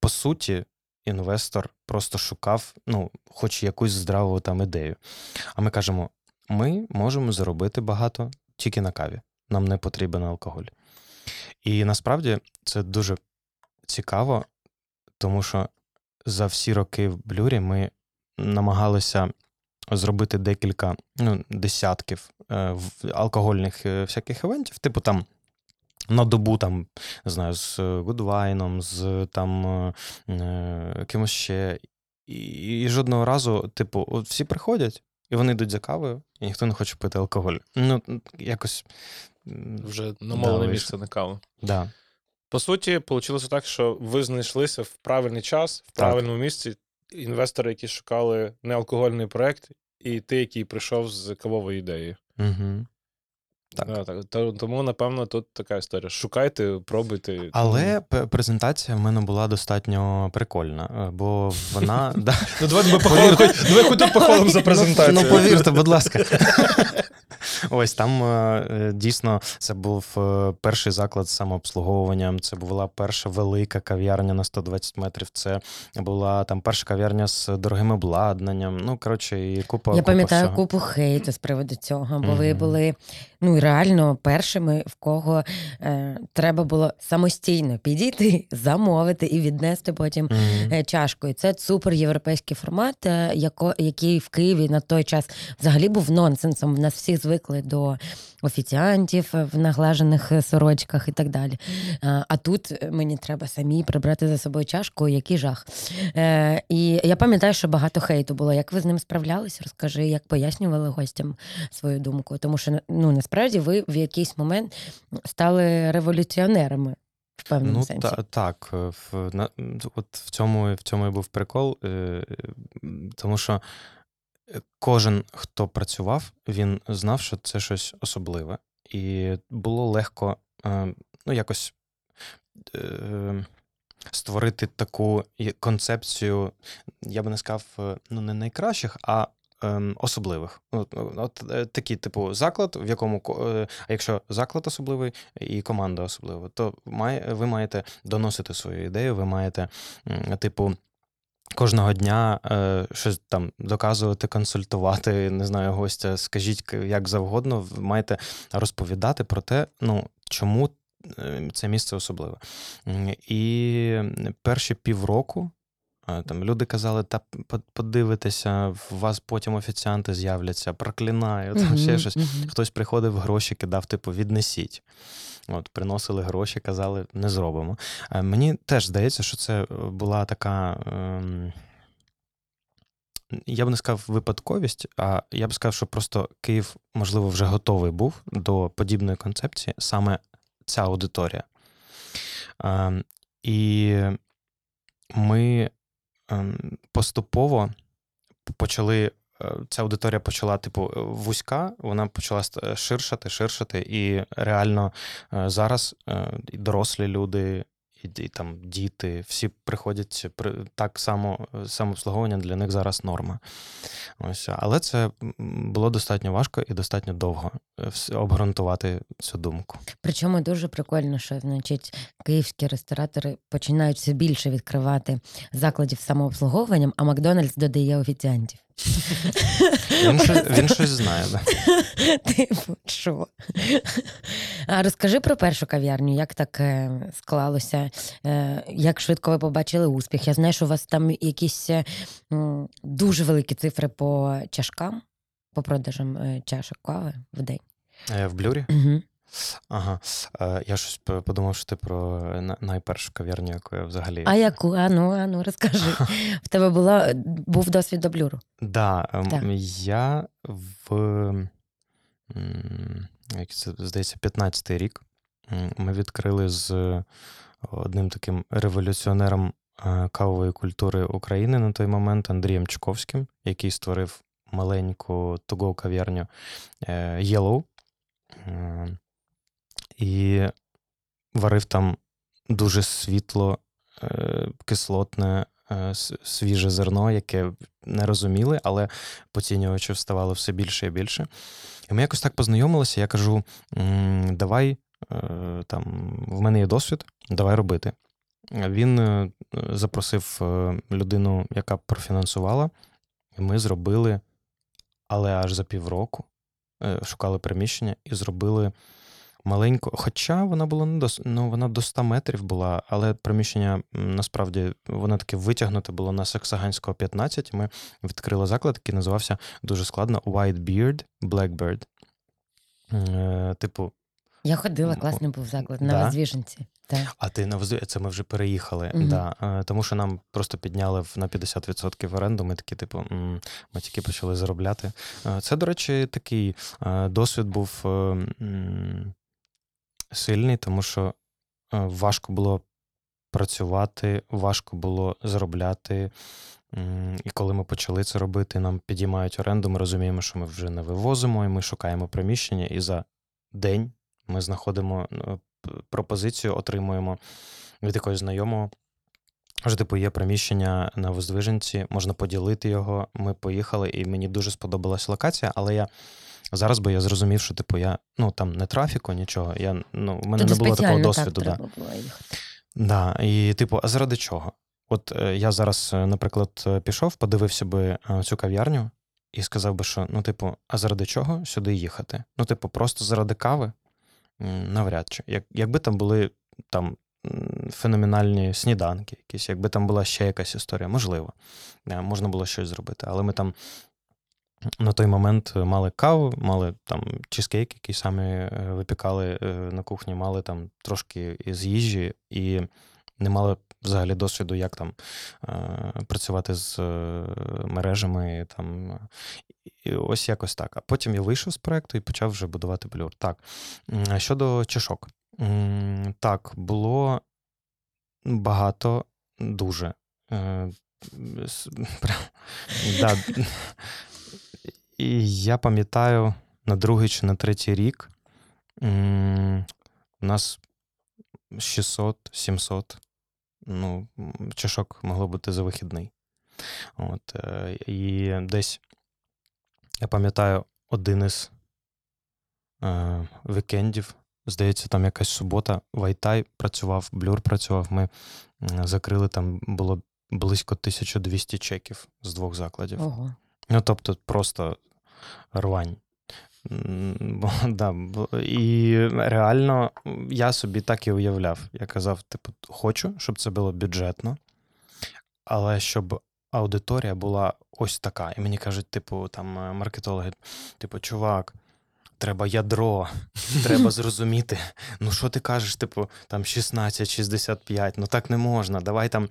по суті, інвестор просто шукав ну, хоч якусь здраву там ідею. А ми кажемо: ми можемо заробити багато тільки на каві. Нам не потрібен алкоголь. І насправді це дуже цікаво, тому що за всі роки в блюрі ми намагалися зробити декілька ну, десятків е, алкогольних е, всяких івентів, типу там. На добу там, не знаю, з Гудвайном, з там е, е, кимось ще. І, і жодного разу, типу, от всі приходять, і вони йдуть за кавою, і ніхто не хоче пити алкоголь. Ну, якось. вже Вже Да, місце на каву. Да. По суті, вийшло так, що ви знайшлися в правильний час, в правильному місці. Інвестори, які шукали неалкогольний проект, і ти, який прийшов з кавової ідеєю. Угу. Так. Да, так. Тому, напевно, тут така історія. Шукайте, пробуйте. Але презентація в мене була достатньо прикольна, е, бо вона. Ну, давай ми похвалимо, давай хоч похвалимо за презентацію. Ну, повірте, будь ласка. Ось там е, е, дійсно це був перший заклад з самообслуговуванням. Це була перша велика кав'ярня на 120 метрів. Це була там перша кав'ярня з дорогим обладнанням. Ну, коротше, і купа. Я купа пам'ятаю всього. купу хейту з приводу цього, бо ви були ну реально першими, в кого е, треба було самостійно підійти, замовити і віднести потім е, чашку. І це супер європейський формат, е, яко, який в Києві на той час взагалі був нонсенсом. В нас всі звикли до офіціантів в наглажених е, сорочках і так далі. А, а тут мені треба самі прибрати за собою чашку, який жах. Е, і я пам'ятаю, що багато хейту було. Як ви з ним справлялись? Розкажи, як пояснювали гостям свою думку. Тому що ну насправді ви в якийсь момент стали революціонерами в певному Ну, сенсі. та, так, е, в, на, от в цьому, в цьому і був прикол, е, е, тому що е, кожен, хто працював, він знав, що це щось особливе. І було легко е, ну, якось е, створити таку концепцію, я би не сказав, ну, не найкращих, а особливих. От, от е, такий, типу, заклад, в якому е, а якщо заклад особливий і команда особлива, то має, ви маєте доносити свою ідею, ви маєте, типу. Кожного дня е, щось там доказувати, консультувати, не знаю, гостя, скажіть як завгодно, маєте розповідати про те, ну чому е, це місце особливе. І перші півроку там люди казали, та по- подивитися, в вас потім офіціанти з'являться, проклинаю, там ще щось. Хтось приходив, гроші кидав, типу, віднесіть. От, приносили гроші, казали, не зробимо. Е, Мені теж здається, що це е, була така. Ем... Я б не сказав випадковість, а я б сказав, що просто Київ, можливо, вже готовий був до подібної концепції, саме ця аудиторія. Ем, і ми поступово почали. е, Ця аудиторія почала, типу, е, вузька, вона почала ширшати, ширшати, і реально е, зараз е, дорослі люди, і, і там діти, всі приходять при так само е, самообслуговування для них зараз норма. Ось, але це було достатньо важко і достатньо довго е, обґрунтувати цю думку. Причому дуже прикольно, що значить, київські ресторатори починають все більше відкривати закладів самообслуговуванням, а Макдональдс додає офіціантів. Він, щось- він щось знає. Да? Типу, що? А розкажи про першу кав'ярню, як так е, склалося, е, як швидко ви побачили успіх. Я знаю, що у вас там якісь е, дуже великі цифри по чашкам, по продажам чашок кави в день. В блюрі? Угу. Ага. Е, Я щось подумав, що ти про найпершу кав'ярню, яку я взагалі. А яку? А ну, а ну, розкажи. В тебе була, був досвід до блюру. Да, ем, Так. я в як це здається, 15-й рік ми відкрили з одним таким революціонером е, кавової культури України на той момент Андрієм Чуковським, який створив маленьку туго кав'ярню е, Yellow. І варив там дуже світло, е, кислотне, е, свіже зерно, яке не розуміли, але поцінювачів ставало все більше і більше. І ми якось так познайомилися. Я кажу: давай, е, там, в мене є досвід, давай робити. Він запросив людину, яка профінансувала, і ми зробили, але аж за півроку шукали приміщення і зробили маленьку. Хоча вона була не до, ну, вона до 100 метрів була, але приміщення насправді воно таке витягнуте було на Саксаганського 15, і ми відкрили заклад, який називався дуже складно White Beard Blackbird. Е, типу, Я ходила, класний був заклад на да? Воздвіженці. Так. а ти на Воздві- це ми вже переїхали. Мгм. Да, е, тому що нам просто підняли на 50% оренду. Ми такі, типу, ми тільки почали заробляти. Е, Це, до речі, такий е, досвід був сильний, тому що е, важко було працювати, важко було заробляти. І коли ми почали це робити, нам підіймають оренду, ми розуміємо, що ми вже не вивозимо, і ми шукаємо приміщення, і за день ми знаходимо ну, пропозицію, отримуємо від якогось знайомого. Що, типу, є приміщення на Воздвиженці, можна поділити його. Ми поїхали, і мені дуже сподобалась локація, але я зараз би я зрозумів, що типу я ну там не трафіку, нічого. Я ну в мене Туди не було такого досвіду. Так, да. було їхати. Да, і типу, а заради чого? От е, я зараз, е, наприклад, е, пішов, подивився би цю кав'ярню і сказав би, що ну, типу, а заради чого сюди їхати? Ну, типу, просто заради кави? Навряд чи. Як, якби там були там феноменальні сніданки, якісь, якби там була ще якась історія, можливо, можна було щось зробити. Але ми там на той момент мали каву, мали там чизкейк, який самі е, випікали е, на кухні, мали там трошки із їжі і не мали взагалі досвіду, як там е, працювати з е, мережами. Там. І ось якось так. А потім я вийшов з проекту і почав вже будувати блюр. Так. Щодо чашок. Так, було багато, дуже. Е, прям, да. І я пам'ятаю, на другий чи на третій рік у нас 600-700 ну, чашок могло бути за вихідний. От, е, і десь Я пам'ятаю один із е, вікендів. Здається, там якась субота. Вайтай працював, блюр працював. Ми закрили там було близько 1200 чеків з двох закладів. Ого. Ну, тобто, просто рвань. Да, і реально я собі так і уявляв. Я казав: типу, хочу, щоб це було бюджетно, але щоб аудиторія була ось така. І мені кажуть, типу, там е, маркетологи, типу, чувак. Треба ядро, треба зрозуміти. Ну, що ти кажеш, типу, там 16-65, ну так не можна. Давай там,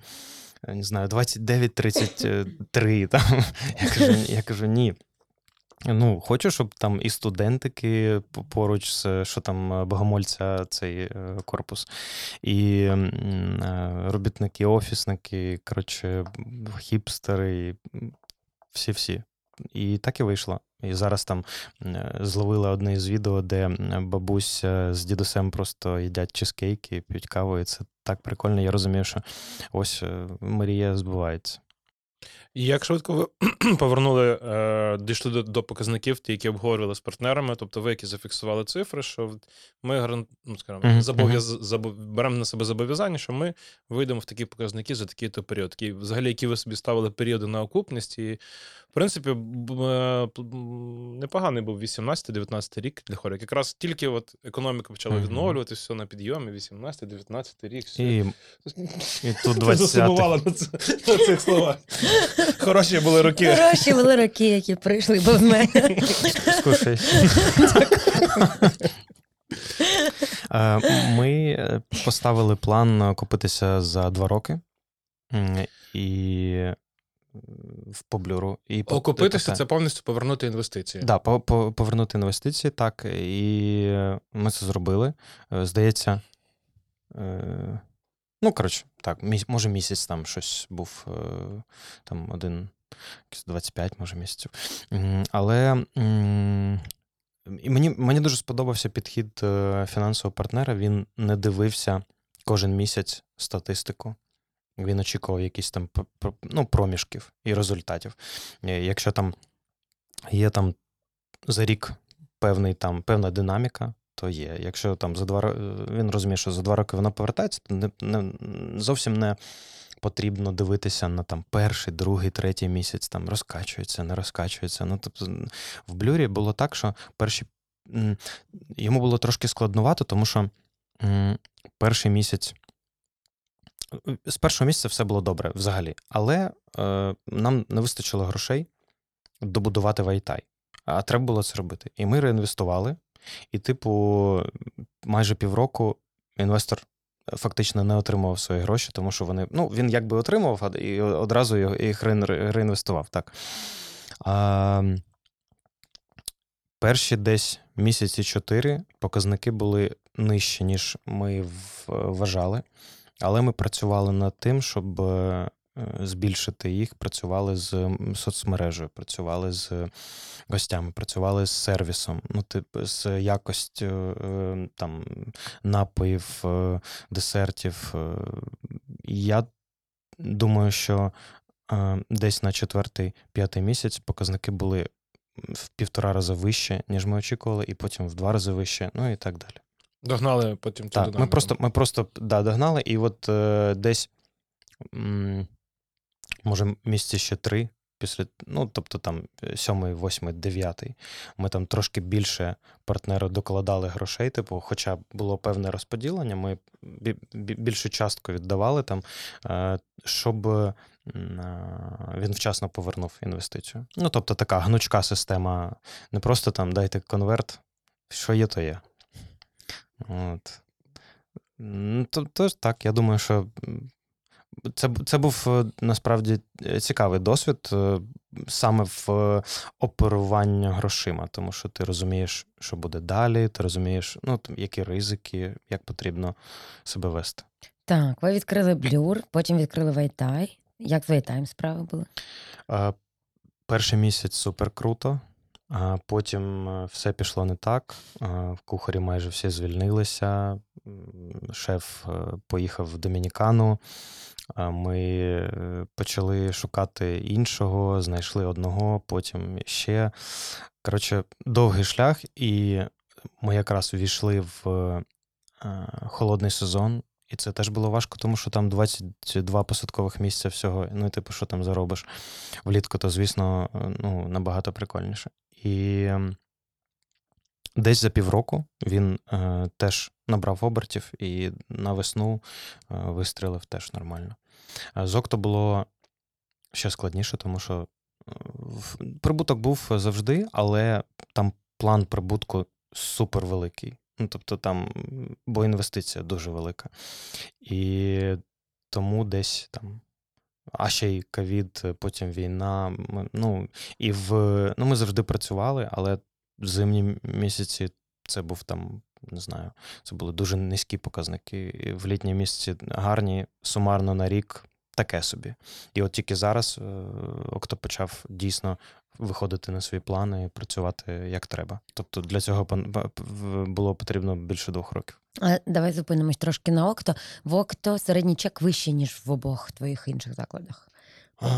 е, не знаю, 29-33. Там. Я, кажу, я кажу, ні. Ну, хочу, щоб там і студентики поруч з що там е, богомольця цей е, корпус, і е, робітники, офісники, коротше, хіпстери, всі-всі. І так і вийшло. І зараз там зловили одне із відео, де бабуся з дідусем просто їдять чизкейки, п'ють каву, і це так прикольно. Я розумію, що ось Марія збувається. І як швидко ви повернули, е, дійшли до, до показників, ті, які обговорювали з партнерами, тобто ви, які зафіксували цифри, що ми гаран- ну, скажімо, Мгм, забов'яз... забов... беремо на себе зобов'язання, що ми вийдемо в такі показники за такий то період. Такі, взагалі, які ви собі ставили періоди на окупність. І, в принципі, е, непоганий був 18-19 рік для хорик. Якраз тільки от економіка почала Мгм. відновлюватися, все на підйомі, 18-19 рік. Все. І, і тут 20 засумувала на, це- на цих словах. Хороші були роки. Хороші були роки, які прийшли без мене. Скушай. Е, Ми поставили план купитися за два роки. І в поблюру. І по- Окупитися це повністю повернути інвестиції. Да, по- по- повернути інвестиції, так. І ми це зробили. Е, Здається. е, Ну, коротше, так, може місяць там щось був, е, там один, якийсь 25, може, місяців. Але і мені, мені дуже сподобався підхід фінансового партнера. Він не дивився кожен місяць статистику. Він очікував якісь там ну, проміжків і результатів. Е, Якщо там є там за рік певний там певна динаміка, то є. Якщо там за два ро- він розуміє, що за два роки вона повертається, то не, не зовсім не потрібно дивитися на там перший, другий, третій місяць, там розкачується, не розкачується. Ну тобто в блюрі було так, що перші йому було трошки складнувато, тому що перший місяць. З першого місяця все було добре взагалі, але е, нам не вистачило грошей добудувати Вайтай. А треба було це робити. І ми реінвестували. І, типу, майже півроку інвестор фактично не отримував свої гроші, тому що вони. Ну, він якби отримував, і одразу їх реінвестував. Так. А, перші десь місяці чотири показники були нижчі, ніж ми вважали. Але ми працювали над тим, щоб е, збільшити їх, працювали з соцмережею, працювали з гостями, працювали з сервісом, ну, типу, з якостю е, там, напоїв, е, десертів. е. Я думаю, що е, десь на четвертий, п'ятий місяць показники були в півтора рази вище, ніж ми очікували, і потім в два рази вище, ну і так далі. Догнали потім цю Так, ми динаміку. просто, ми просто да, догнали, і от е, десь, м, може, місяці ще три, після, ну, тобто там сьомий, восьмий, дев'ятий, ми там трошки більше партнеру докладали грошей, типу, хоча було певне розподілення, ми бі- бі- більшу частку віддавали там, е, щоб е, він вчасно повернув інвестицію. Ну, тобто така гнучка система, не просто там дайте конверт, що є, то є. От. То, так, я думаю, що це, це був е, насправді е, цікавий досвід е, саме в оперуванні грошима, тому що ти розумієш, що буде далі, ти розумієш, ну, там, які ризики, як потрібно себе вести. Так, ви відкрили блюр, потім відкрили Вайтай. Як з Вайтаєм справи були? Перший місяць супер круто, а потім е, все пішло не так. Кухарі майже всі звільнилися. Шеф е, поїхав в Домінікану. Ми е, почали шукати іншого, знайшли одного, потім ще. Коротше, довгий шлях, і ми якраз увійшли в холодний сезон. І це теж було важко, тому що там 22 посадкових місця всього. Ну, і типу, що там заробиш влітку, то, звісно, ну, набагато прикольніше. І десь за півроку він е, теж набрав обертів і на весну е, вистрілив теж нормально. Е, З Окто було ще складніше, тому що прибуток був завжди, але там план прибутку супер великий. Ну, тобто там, бо інвестиція дуже велика. І тому десь там. А ще й ковід, потім війна. Ну, і в, ну, ми завжди працювали, але в зимні місяці це був там, не знаю, це були дуже низькі показники. І в літні місяці гарні, сумарно на рік таке собі. І от тільки зараз е, Окто почав дійсно виходити на свої плани і працювати як треба. Тобто для цього було потрібно більше двох років. Давай зупинимось трошки на Окто. В Окто середній чек вищий, ніж в обох твоїх інших закладах. А,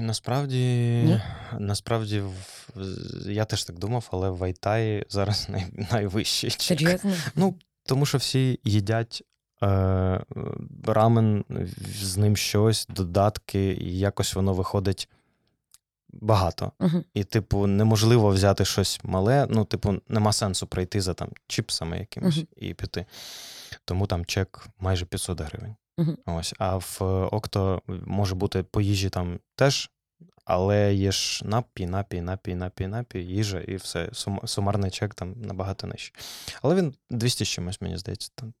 насправді, Ні? насправді, я теж так думав, але в Айтаї зараз най, найвищий чек. Серйозно? Ну, тому що всі їдять е, рамен, з ним щось, додатки, і якось воно виходить багато. Угу. І, типу, неможливо взяти щось мале. Ну, типу, нема сенсу прийти за там чіпсами якимось Мгм. і піти. Тому там чек майже 500 гривень. Мгм. Ось. А в Окто може бути по їжі там теж, але є ж напій, напій, напій, напій, напій, їжа, і все. Сум- Сумарний чек там набагато нижчий. Але він 200 з чимось, мені здається, там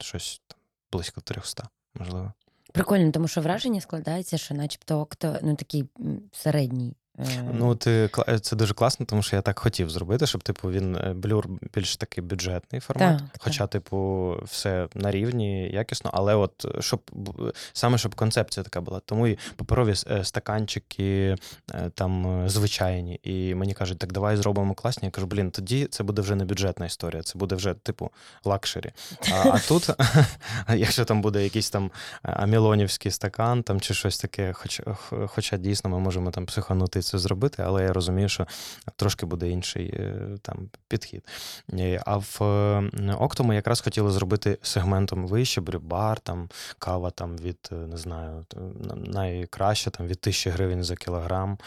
щось там, близько 300, можливо. Прикольно, тому що враження складається, що начебто Окто ну, такий середній. Е, Ну, ти це дуже класно, тому що я так хотів зробити, щоб, типу, він е, блюр більш такий бюджетний формат. Так, Хоча, типу, все на рівні, якісно, але от е, щоб саме щоб концепція така була. Тому і паперові е, стаканчики е, там е, звичайні. І мені кажуть, так давай зробимо класні. Я кажу, блін, тоді це буде вже не бюджетна історія, це буде вже, типу, luxury. А, а тут, якщо там буде якийсь там е, амілонівський стакан там чи щось таке, хоч, хоча дійсно ми можемо там психанути це зробити, але я розумію, що трошки буде інший е, там підхід. Е, А в е, Окто ми якраз хотіли зробити сегментом вище, брюбар, там кава там від, не знаю, найкраще там від тисячі гривень за кілограм.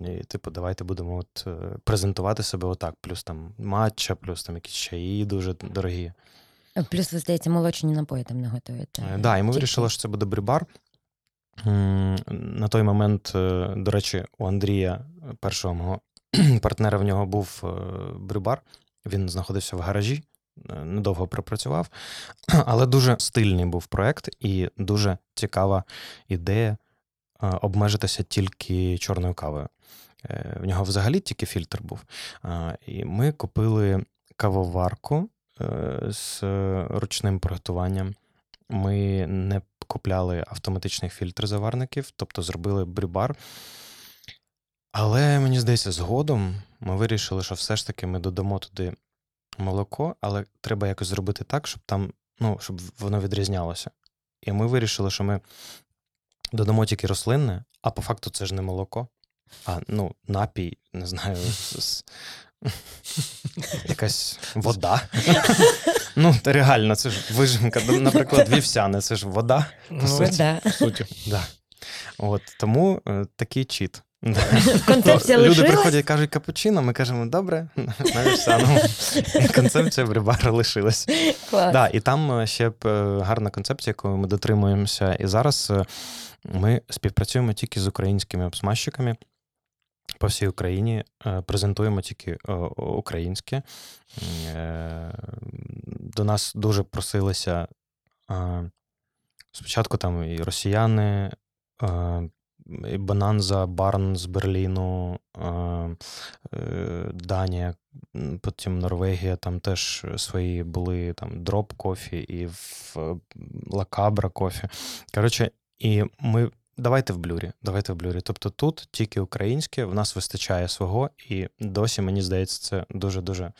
І, типу, давайте будемо от презентувати себе отак. Плюс там матча, плюс там якісь чаї дуже дорогі. Плюс, ви здається, молочні напої там не готуєте. Е, Да, і ми вирішили, що це буде брюбар. На той момент, е, до речі, у Андрія, е, першого мого партнера, в нього був е, брюбар. Він знаходився в гаражі, недовго пропрацював, але дуже стильний був проект і дуже цікава ідея обмежитися тільки чорною кавою. В нього взагалі тільки фільтр був. І ми купили кавоварку з ручним приготуванням. Ми не купляли автоматичних фільтр-заварників, тобто зробили брюбар. Але мені здається, згодом ми вирішили, що все ж таки ми додамо туди молоко, але треба якось зробити так, щоб там, ну, щоб воно відрізнялося. І ми вирішили, що ми додамо тільки рослинне, а по факту це ж не молоко, а ну, напій, не знаю, з- з- якась вода. Ну, реально, це ж вижимка. Ну, Наприклад, вівсяне, це ж вода. Ну, суті. Суті. Да. От, тому е, такий чіт. Концепція Люди лишилась? приходять, кажуть капучино, ми кажемо, добре, на вівсяному. Концепція брибара лишилась. Клас. Да, і там е, ще е, гарна концепція, якою ми дотримуємося. І зараз ми співпрацюємо тільки з українськими обсмажчиками. По всій Україні е, презентуємо тільки е, українське. Е, До нас дуже просилися спочатку там і росіяни, і Bonanza, Barn з Берліну, Данія, потім Норвегія, там теж свої були там Drop Coffee і в La Cabra Coffee. Коротше, і ми. Давайте в Blur і, давайте в Blur і. Тобто тут тільки українське, в нас вистачає свого, і досі, мені здається, це дуже-дуже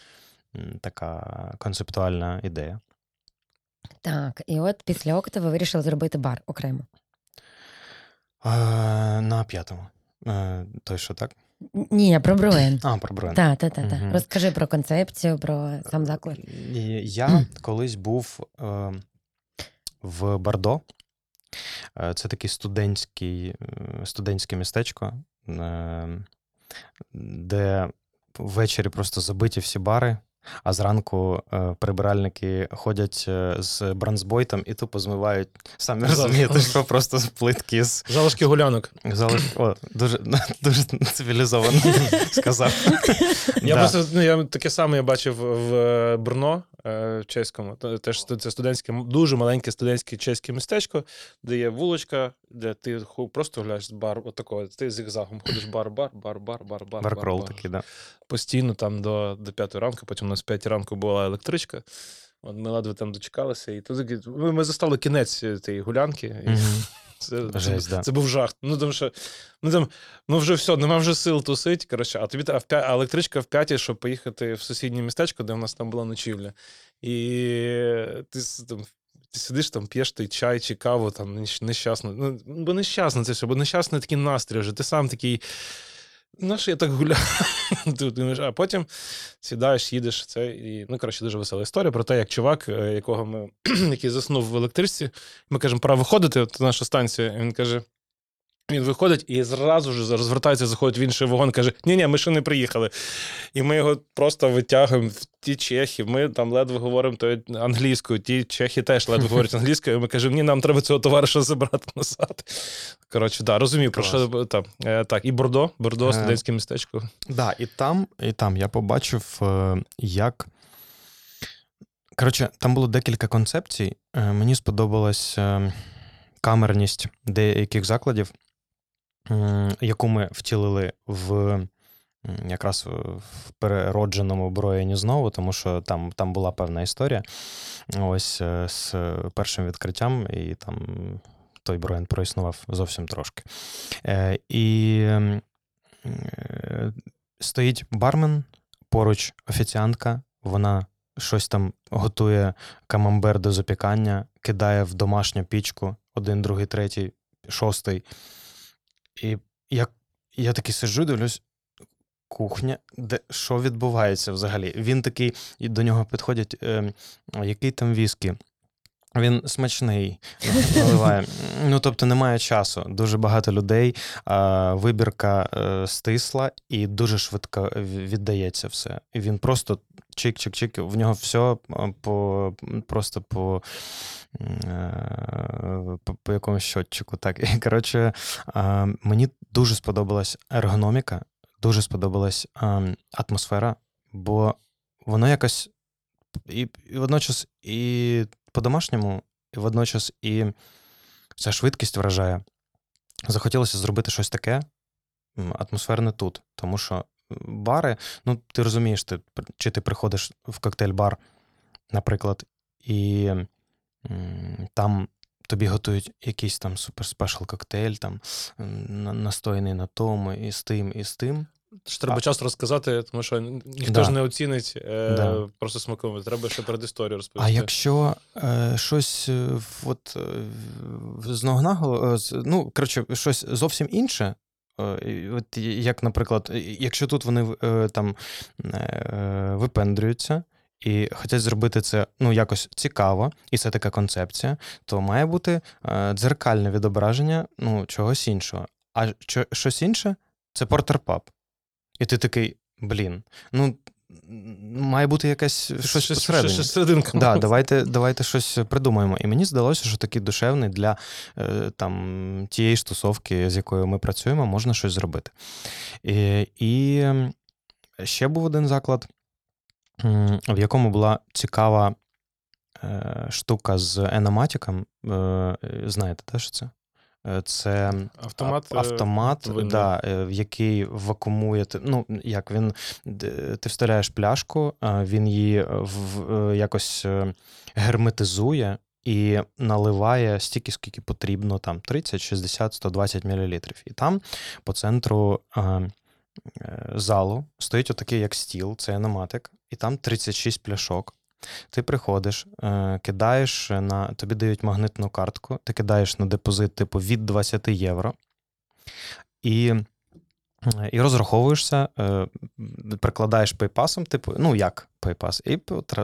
така концептуальна ідея. Так, і от після Окто ви вирішили зробити бар окремо. Е, на п'ятому. Е, той що так? Ні, про Бруен. А, про бренд. Так, так, так. Мгм. Розкажи про концепцію, про сам заклад. Я колись був е, в Бордо. Е, Це таке студентське містечко, е, де ввечері просто забиті всі бари, а зранку е, прибиральники ходять е, з бронзбойтом і тупо змивають, самі розумієте, що просто з плитки з Залишки гулянок. залиш... О, дуже, дуже цивілізовано сказав. Я Да. просто ну, я таке саме я бачив в Брно в чеському. Т- Теж це студентське, дуже маленьке студентське чеське містечко, де є вулочка, де ти просто гуляєш з бар, отакого. Ти зігзагом ходиш бар, бар, бар, бар, бар, бар. Баркрол бар. такий, да. Постійно там до, до п'ятої ранку, потім у нас п'ятій ранку була електричка. От ми ледве там дочекалися, і тут ми, ми застали кінець е, тієї гулянки. І це, це, да. це був жах. Ну тому що ну там ну вже все, нема вже сил тусить. Коротше, а тобі а в а електричка в п'ятій, щоб поїхати в сусіднє містечко, де в нас там була ночівля. І ти там. Ти сидиш там, п'єш той чай чи каву, там нещасно. Ну, бо нещасно це все, бо нещасний такий настрій вже. Ти сам такий. Ну, що я так гуляю? Ти а потім сідаєш, їдеш. Це і ну коротше дуже весела історія про те, як чувак, е, якого ми який заснув в електричці, ми кажемо, пора виходити. От наша станція. Він каже: він виходить і зразу ж розвертається, заходить в інший вагон, каже: Ні, ні, ми ще не приїхали. І ми його просто витягуємо в ті чехи. Ми там ледве говоримо то англійською, ті чехи теж ледве говорять англійською. І ми кажемо, ні, нам треба цього товариша забрати назад. Коротше, да, розумію, про що там. Е, так, і Бордо, Бордо, Е, студентське містечко. Да, і там, і там я побачив, е, як. Коротше, там було декілька концепцій. Мені сподобалась е, камерність деяких закладів, яку ми втілили в якраз в переродженому броєні знову, тому що там, там була певна історія. Ось е, з першим відкриттям, і там той броєн проіснував зовсім трошки. Е, І е, стоїть бармен, поруч офіціантка, вона щось там готує камамбер до запікання, кидає в домашню пічку один, другий, третій, шостий. І я, я такий сиджу, дивлюсь. Кухня, де що відбувається взагалі? Він такий, і до нього підходять, е, який там віскі. Він смачний, наливає. Ну, тобто немає часу. Дуже багато людей, вибірка е, стисла і дуже швидко віддається все. І він просто чик-чик-чик, в нього все по, просто по, е, по, по якомусь щотчику. Так. І, коротше, мені дуже сподобалась ергономіка, дуже сподобалась атмосфера, бо воно якось і, і водночас і по-домашньому, і водночас і ця швидкість вражає. Захотілося зробити щось таке атмосферне тут. Тому що бари, ну, ти розумієш, ти, чи ти приходиш в коктейль-бар, наприклад, і там тобі готують якийсь там супер спешл коктейль, там м, на- настояний на тому, і з тим, і з тим. Треба А- час розказати, тому що ніхто Да. ж не оцінить е, Да. просто смаково. Треба ще перед історією розповісти. А якщо е, щось е, от, е, з ног на е, ну, коротше, щось зовсім інше. е, От, як, наприклад, якщо тут вони е, там е, випендрюються і хочуть зробити це ну, якось цікаво, і це така концепція, то має бути е, дзеркальне відображення ну, чогось іншого. А що, щось інше це портер-паб. І ти такий, блін, ну має бути якась щось Щось- посередині. щось серединка. Да, давайте, давайте щось придумаємо. І мені здалося, що такий душевний для е, там, тієї ж тусовки, з якою ми працюємо, можна щось зробити. І, і ем, ще був один заклад, в якому була цікава е, штука з еноматіком. Е, знаєте, те, що це? Е, Це Автомат, автомат е, да, е, який вакуумує. Ну, як він ти вставляєш пляшку, він її в, якось герметизує і наливає стільки, скільки потрібно, там 30, 60, 120 мл. І там по центру залу стоїть отакий як стіл, це Enomatic, і там 36 пляшок. Ти приходиш, е, кидаєш на тобі дають магнитну картку, ти кидаєш на депозит типу від 20 євро. І, і розраховуєшся, е, прикладаєш PayPass ом, типу, ну як PayPass, і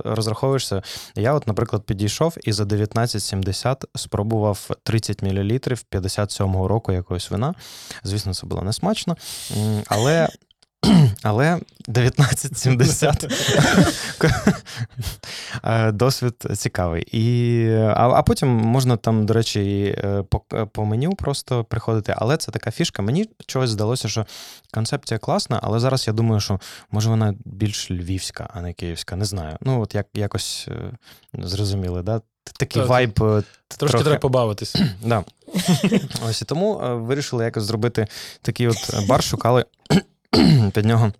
розраховуєшся. Я, от, наприклад, підійшов і за 19,70 спробував 30 мл 57-го року якогось вина. Звісно, це було несмачно, але. Але 1970 Е, досвід цікавий. І, а, а потім можна там, до речі, е, по, по меню просто приходити. Але це така фішка. Мені чогось здалося, що концепція класна, але зараз я думаю, що може вона більш львівська, а не київська. Не знаю. Ну, от як, якось е, зрозуміли, да? Такий Та, вайб. е, Трошки треба побавитись. Да. Ось і тому е, вирішили якось зробити такий от бар, шукали під нього.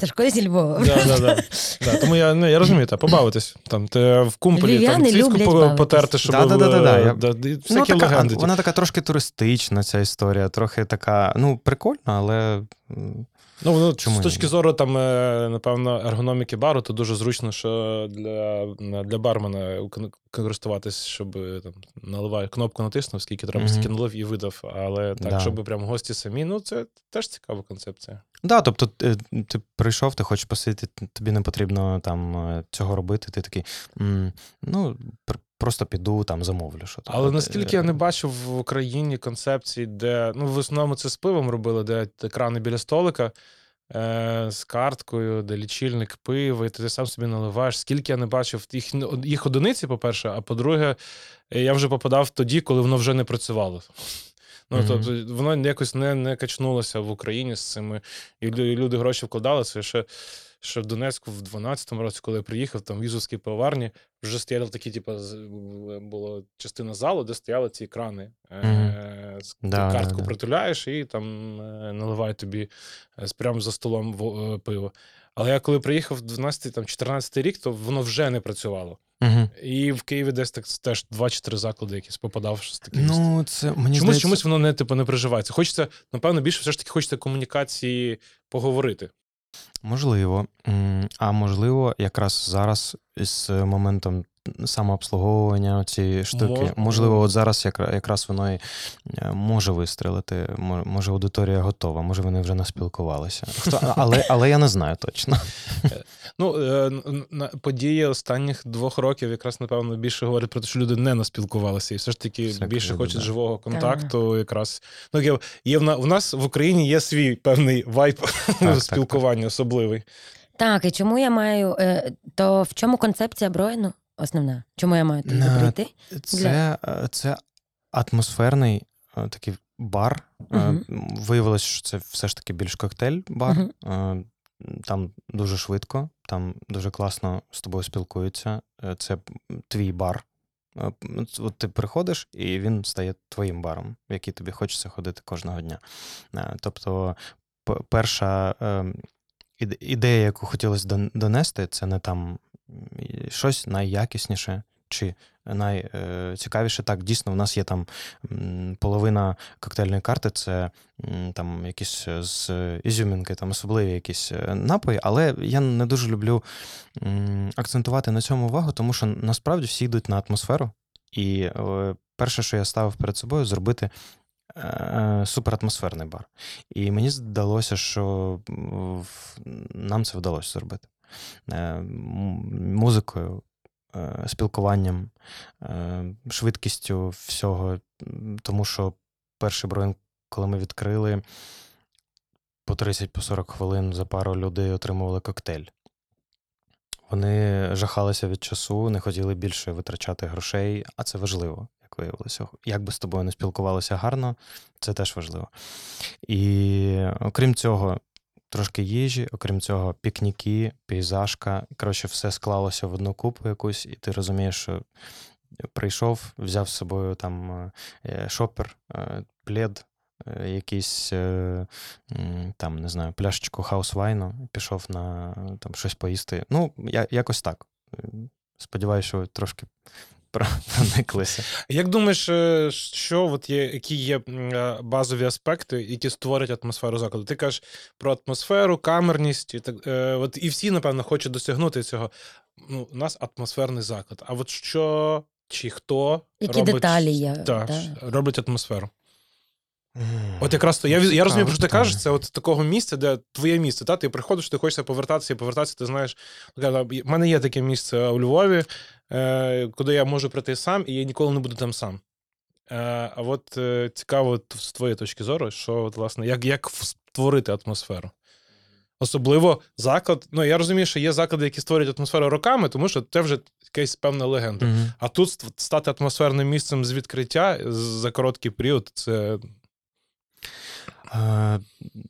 Сашко зі Львова. Да, да, да. Да, тому я, ну, я розумію, та, побавитись. Там, ти в кумполі там, Львів'яни люблять по- бавитись. потерти, щоб Да, да, да, да, да, я- Ну, всякі така, легенди. вона така трошки туристична, ця історія, трохи така, ну, прикольна, але. м, Ну, воно Чому з точки ні? зору, там, е, напевно, ергономіки бару, то дуже зручно, що для, для бармена користуватись, щоб е, там наливає кнопку натиснув, скільки треба, Мгм. стільки налив і видав. Але так, Да. щоб прям гості самі, ну це теж цікава концепція. Да, тобто е, ти прийшов, ти хочеш посидіти, тобі не потрібно там е, цього робити. Ти такий, ну, просто піду там замовлю. Що Але наскільки я не бачив в Україні концепції, де ну в основному це з пивом робили, де екрани біля столика е, з карткою, де лічильник пива, і ти сам собі наливаєш. Скільки я не бачив їх, їх одиниці, по-перше, а по-друге, е, я вже попадав тоді, коли воно вже не працювало. Ну, Мгм. тобто, воно якось не, не качнулося в Україні з цими. І люди гроші вкладали. Це ще, ще в Донецьку в 12-му році, коли я приїхав, там в Візовській пивоварні вже стояли такі, типу, була частина залу, де стояли ці екрани. Е, з- ти Да, картку да, притуляєш і там е, наливають тобі е, прямо за столом во- е, пиво. Але я коли приїхав в 12-14 рік, то воно вже не працювало. Угу. І в Києві десь так теж 2-4 заклади якісь попадав щось таким. Ну, це мені чомусь, здається, чомусь воно не типу не приживається. Хочеться, напевно, більше все ж таки хочеться комунікації поговорити. Можливо. А можливо, якраз зараз з моментом самообслуговування цієї штуки, Мож- можливо, от зараз якраз воно і е, може вистрелити. Може, аудиторія готова, може вони вже наспілкувалися. Хто, але, але я не знаю точно. Ну, е, н- на- події останніх двох років якраз, напевно, більше говорять про те, що люди не наспілкувалися, і все ж таки Всяке більше люди, хочуть да. живого контакту. Якраз ну є, є в, нас в Україні є свій певний вайб так, спілкування особливий. Так, і чому я маю. е, То в чому концепція Броїну основна? Чому я маю туди прийти? Це, е, це атмосферний е, такий бар. Мгм. Виявилось, що це все ж таки більш коктейль-бар. Е, Там дуже швидко, там дуже класно з тобою спілкуються. Це твій бар. От ти приходиш, і він стає твоїм баром, в який тобі хочеться ходити кожного дня. Тобто, перша е, іде- ідея, яку хотілося донести, це не там щось найякісніше чи найцікавіше. Так, дійсно, в нас є там половина коктейльної карти, це там якісь е, з ізюмінки, там особливі якісь е, напої, але я не дуже люблю акцентувати на цьому увагу, тому що насправді всі йдуть на атмосферу. І е, перше, що я ставив перед собою, зробити е, суператмосферний бар. І мені здалося, що нам це вдалося зробити. Е, Музикою, е, спілкуванням, е, швидкістю всього. Тому що перший броїн, коли ми відкрили, по 30-40 хвилин за пару людей отримували коктейль. Вони жахалися від часу, не хотіли більше витрачати грошей, а це важливо, як виявилося. Як би з тобою не спілкувалися гарно, це теж важливо. І окрім цього, трошки їжі, окрім цього, пікніки, пейзажка. Коротше, все склалося в одну купу якусь, і ти розумієш, що прийшов, взяв з собою там е, шопер, е, плед, е, якийсь там, не знаю, пляшечку house wine у, пішов на там щось поїсти. Ну, якось так. Сподіваюся, що трошки прониклися. Як думаєш, е, що от є, які є е, базові аспекти, які створять атмосферу закладу? Ти кажеш про атмосферу, камерність, і так е, от і всі, напевно, хочуть досягнути цього. Ну, у нас атмосферний заклад. А от що чи хто Які робить, деталі є, та, да. робить атмосферу? От якраз то я, я розумію, про що ти кажеш, це от такого місця, де твоє місце. Та? Ти приходиш, ти хочеш повертатися і повертатися, ти знаєш. В мене є таке місце у Львові, е, куди я можу прийти сам, і я ніколи не буду там сам. Е, а от е, цікаво з твоєї точки зору, що от, власне, як, як створити атмосферу. Особливо заклад. Ну, я розумію, що є заклади, які створюють атмосферу роками, тому що це вже якась певна легенда. Мгм. А тут стати атмосферним місцем з відкриття за короткий період це Е,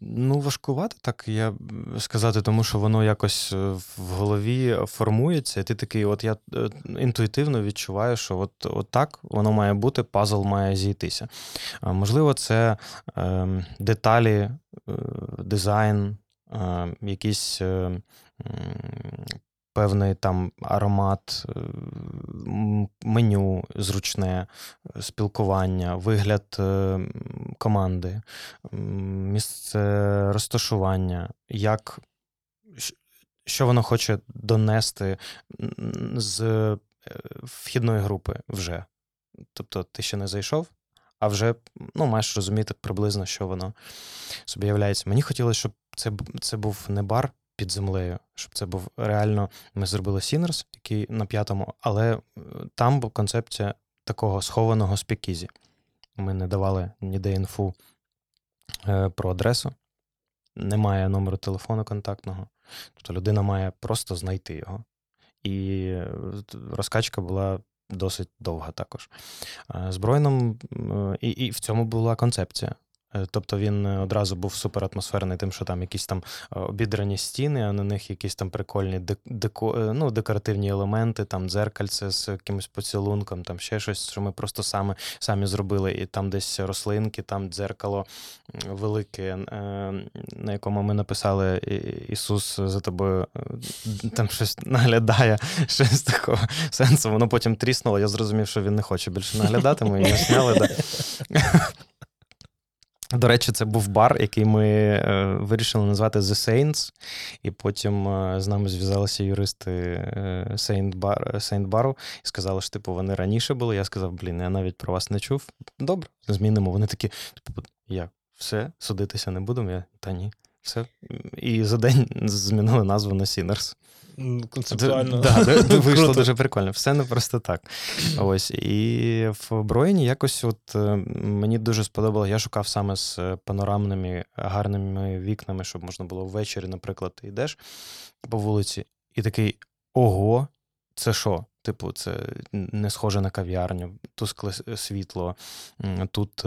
Ну, важкувато так я сказати, тому що воно якось е, в голові формується, і ти такий, от я е, інтуїтивно відчуваю, що от, от так воно має бути, пазл має зійтися. Можливо, це е, деталі, е, дизайн, е, якісь. Певний там аромат, меню зручне, спілкування, вигляд е, команди, місце розташування, як, що воно хоче донести з е, вхідної групи вже. Тобто ти ще не зайшов, а вже ну, маєш розуміти приблизно, що воно собі являється. Мені хотілося, щоб це, це був не бар під землею, щоб це був реально. Ми зробили Sinners, який на п'ятому, але е, там була концепція такого схованого спікізі. Ми не давали ніде інфу е, про адресу, немає номеру телефону контактного. Тобто людина має просто знайти його. І е, розкачка була досить довга також. Збройним, і, і в цьому була концепція. Е, Тобто він е, одразу був супер атмосферний, тим, що там якісь там е, обідрані стіни, а на них якісь там прикольні деко, ну, декоративні елементи, там дзеркальце з якимось поцілунком, там ще щось, що ми просто саме, самі зробили. І там десь рослинки, там дзеркало велике, на якому ми написали Ісус за тобою там щось наглядає, щось такого сенсу. Воно потім тріснуло. Я зрозумів, що він не хоче більше наглядати, ми його сняли. Да. До речі, це був бар, який ми е, вирішили назвати The Saints, і потім е, з нами зв'язалися юристи е, Saint Bar, Saint Бару і сказали, що типу вони раніше були. Я сказав, блін, я навіть про вас не чув. Добре, змінимо. Вони такі, типу, як, все, судитися не будемо? Я, та ні. Все. І за день змінили назву на Sinners. м, концептуально. Да, да, вийшло Круто. дуже прикольно. Все не просто так. Ось. І в Броїні якось от е, мені дуже сподобалося. Я шукав саме з е, панорамними гарними вікнами, щоб можна було ввечері, наприклад, ти йдеш по вулиці, і такий ого, це що? Типу, це не схоже на кав'ярню, тускле світло, тут.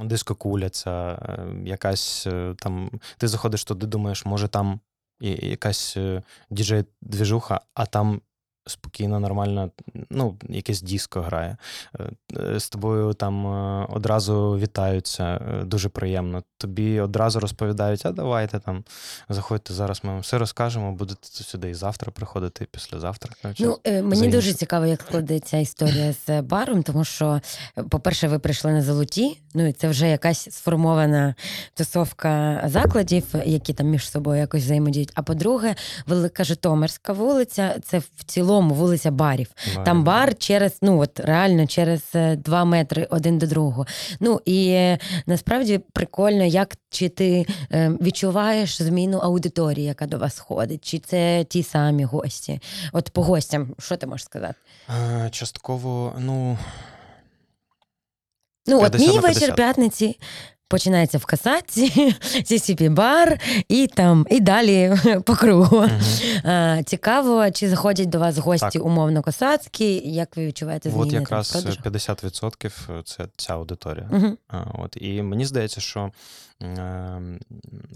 Дискокуля ця, е, якась е, там. Ти заходиш туди, думаєш, може там якась е, діджей-двіжуха, а там спокійно, нормально, ну, якесь диско грає. Е, е, З тобою там е, одразу вітаються, дуже приємно. Тобі одразу розповідають, а давайте там заходьте зараз, ми вам все розкажемо, будете сюди і завтра приходити, і післязавтра. Ну, е, мені дуже цікаво, як складеться історія з баром, тому що, по-перше, ви прийшли на золоті, ну і це вже якась сформована тусовка закладів, які там між собою якось взаємодіють. А по-друге, Велика Житомирська вулиця це в цілому вулиця барів. Там бар через, ну от реально через е, два метри один до другого. Ну і е, насправді прикольно, як чи ти е, відчуваєш зміну аудиторії, яка до вас ходить, чи це ті самі гості? От по гостям, що ти можеш сказати? Е, Частково, ну. Ну, от мій вечір п'ятниці. Починається в касаці, CCP бар і там, і далі по кругу. А, цікаво, чи заходять до вас гості Так. умовно косацькі, як ви відчуваєте зміни? От якраз в продажах? 50% це ця аудиторія. А, От, і мені здається, що е,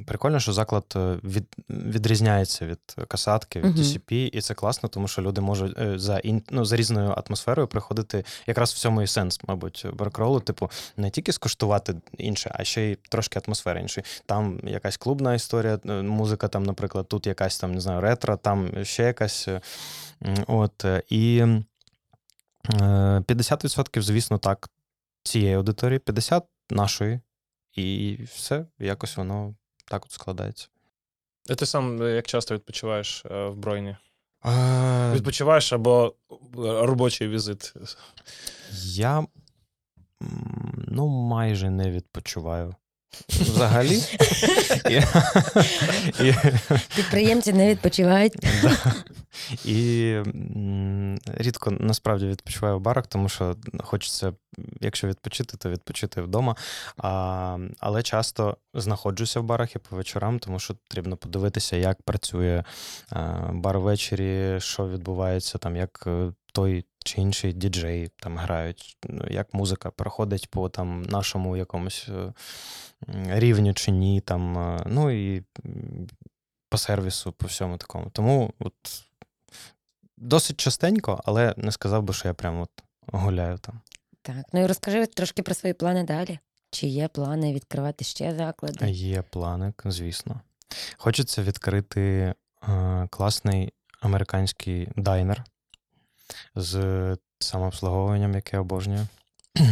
прикольно, що заклад е, від, відрізняється від касатки, від. TCP, і це класно, тому що люди можуть е, за, ін, ну, за різною атмосферою приходити. Якраз в цьому і сенс, мабуть, баркролу, типу, не тільки скуштувати інше, а ще й трошки атмосфери іншої. Там якась клубна історія, е, музика, там, наприклад, тут якась там, не знаю, ретро, там ще якась. От, і е, 50%, звісно, так, цієї аудиторії, 50 нашої, і все, якось воно так от складається. А ти сам як часто відпочиваєш е, в Бройні? А, Відпочиваєш або е, робочий візит? я ну, майже не відпочиваю. Взагалі. Підприємці не відпочивають. І рідко насправді відпочиваю в барах, тому що хочеться, якщо відпочити, то відпочити вдома. А, але часто знаходжуся в барах і по вечорам, тому що потрібно подивитися, як працює бар ввечері, що відбувається, там, як е, той чи інший діджей там грають, ну, як музика проходить по там нашому якомусь е, рівню чи ні. Там, е, ну і по сервісу, по всьому такому. Тому от досить частенько, але не сказав би, що я прямо от гуляю там. Так, ну і розкажи трошки про свої плани далі. Чи є плани відкривати ще заклади? Є плани, звісно. Хочеться відкрити е, класний американський дайнер з самообслуговуванням, яке обожнює.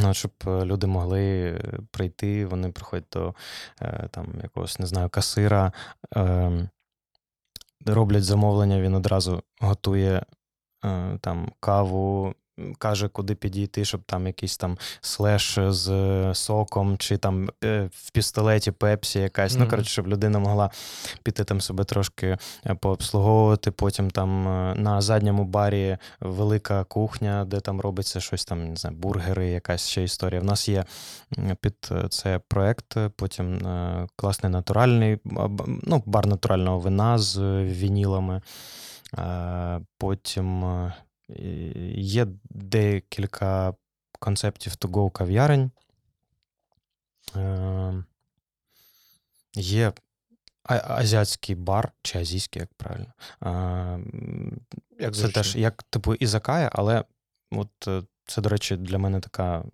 Ну, щоб е, люди могли е, прийти, вони приходять до е, там, якогось, не знаю, касира, е, роблять замовлення, він одразу готує там каву, каже, куди підійти, щоб там якийсь там слеш з е, соком, чи там е, в пістолеті пепсі якась. Ну, коротше, щоб людина могла піти там себе трошки е, пообслуговувати. Потім там е, на задньому барі велика кухня, де там робиться щось там, не знаю, бургери, якась ще історія. В нас є під е, це проект, е, потім е, класний натуральний, ну, бар натурального вина з е, вінілами. Е, Потім е, є декілька концептів to-go кав'ярень. Е, Є азіатський бар, чи азійський, як правильно. Е, Як це теж як типу ізакая, але от е, це, до речі, для мене така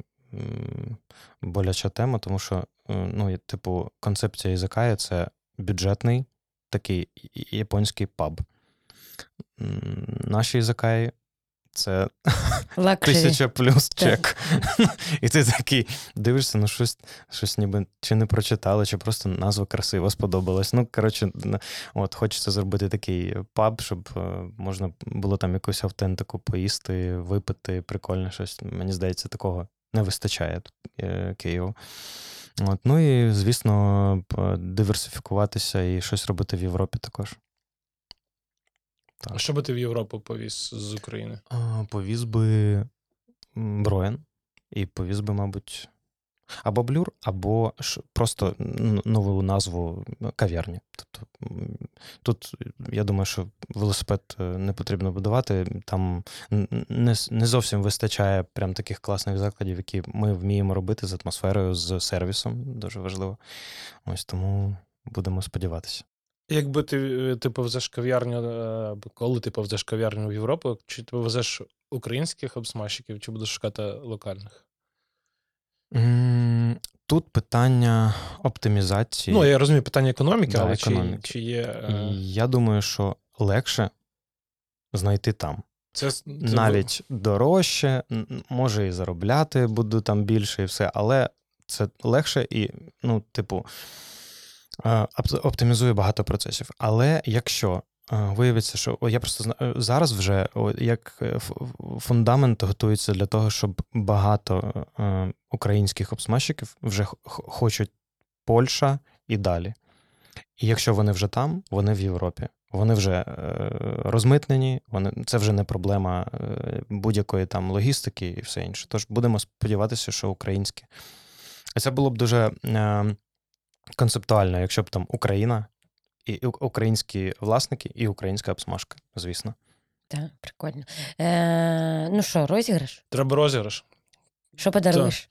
боляча тема, тому що, ну, типу, концепція ізакая це бюджетний такий японський паб. Наші ізакаї це тисяча плюс чек. І ти такий дивишся, ну щось, щось ніби чи не прочитали, чи просто назва красива сподобалась. Ну, коротше, от хочеться зробити такий паб, щоб е, можна було там якусь автентику поїсти, випити, прикольне щось. Мені здається, такого не вистачає е, Києву. От, ну і, звісно, диверсифікуватися і щось робити в Європі також. А Що би ти в Європу повіз з України? А, Повіз би Броєн і повіз би, мабуть, або блюр, або просто нову назву кав'ярні. Тобто тут я думаю, що велосипед е, не потрібно будувати. Там не, не зовсім вистачає прям таких класних закладів, які ми вміємо робити з атмосферою, з сервісом. Дуже важливо. Ось тому будемо сподіватися. Якби ти, е, ти повезеш кав'ярню, е, або коли ти повезеш кав'ярню в Європу, чи ти повезеш українських обсмажчиків, чи будеш шукати локальних? Тут питання оптимізації. Ну, я розумію питання економіки, Да, але економіки. Чи, чи є. Е, я думаю, що легше знайти там. Це, це Навіть дорожче, може і заробляти буду там більше, і все, але це легше і, ну, типу, оптимізує багато процесів. Але якщо е, виявиться, що я просто зна- е, зараз вже як е, фундамент готується для того, щоб багато е, українських обсмажчиків вже хочуть Польща і далі. І якщо вони вже там, вони в Європі. Вони вже е, розмитнені, вони, це вже не проблема е, будь-якої там логістики і все інше. Тож будемо сподіватися, що українське. Це було б дуже е, концептуально, якщо б там Україна, і українські власники, і українська обсмажка, звісно. Так, прикольно. Е, ну що, розіграш? Треба розіграш. Що подаруєш?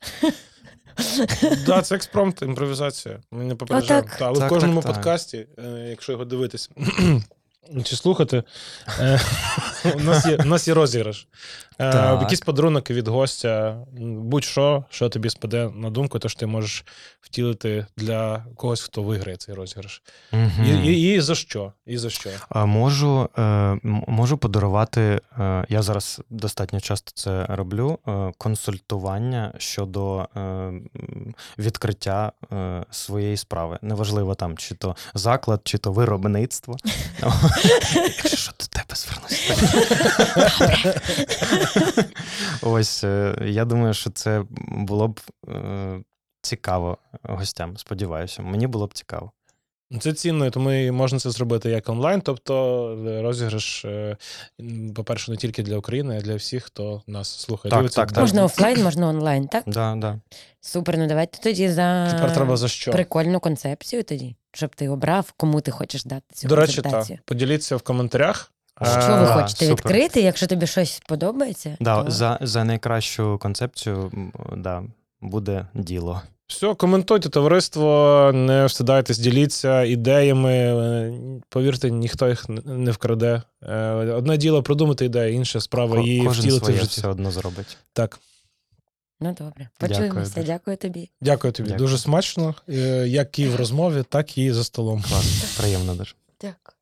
Да, це експромт, імпровізація. Ми не попереджаємо. Але Так, в кожному так, так. подкасті, е, якщо його дивитись чи слухати, е, у нас є, у нас є розіграш. Е, Так. Якісь подарунки від гостя, будь-що, що тобі спаде на думку, то ж ти можеш втілити для когось, хто виграє цей розіграш. І, і, і за що? І за що? А Можу, е, можу подарувати, е, я зараз достатньо часто це роблю, е, консультування щодо е, відкриття е, своєї справи. Неважливо там, чи то заклад, чи то виробництво. Якщо що, до тебе звернуся. Ось е, я думаю, що це було б е, цікаво гостям. Сподіваюся, мені було б цікаво. Ну, Це цінно, тому і можна це зробити як онлайн. Тобто е, розіграш, по-перше, не тільки для України, а для всіх, хто нас слухає. Так, дивиться. так, так. Можна офлайн, можна онлайн, так? Да, да. Супер, ну давайте тоді за Тепер треба за що? прикольну концепцію тоді, щоб ти обрав, кому ти хочеш дати цю До речі, так. Поділіться в коментарях. Що ви хочете супер. відкрити? Якщо тобі щось подобається, Да, то... за, за найкращу концепцію да, буде діло. Все, коментуйте, товариство, не встидайтесь, діліться ідеями. е, Повірте, ніхто їх не вкраде. Е, Одне діло продумати ідею, інша справа її Кожен втілити в своє житті. все одно зробить. Так, ну добре. Почуємося. дуже. Дякую тобі. дякую тобі. Дякую. Дуже смачно, е, як і в розмові, так і за столом. Клас, приємно дуже. Дякую.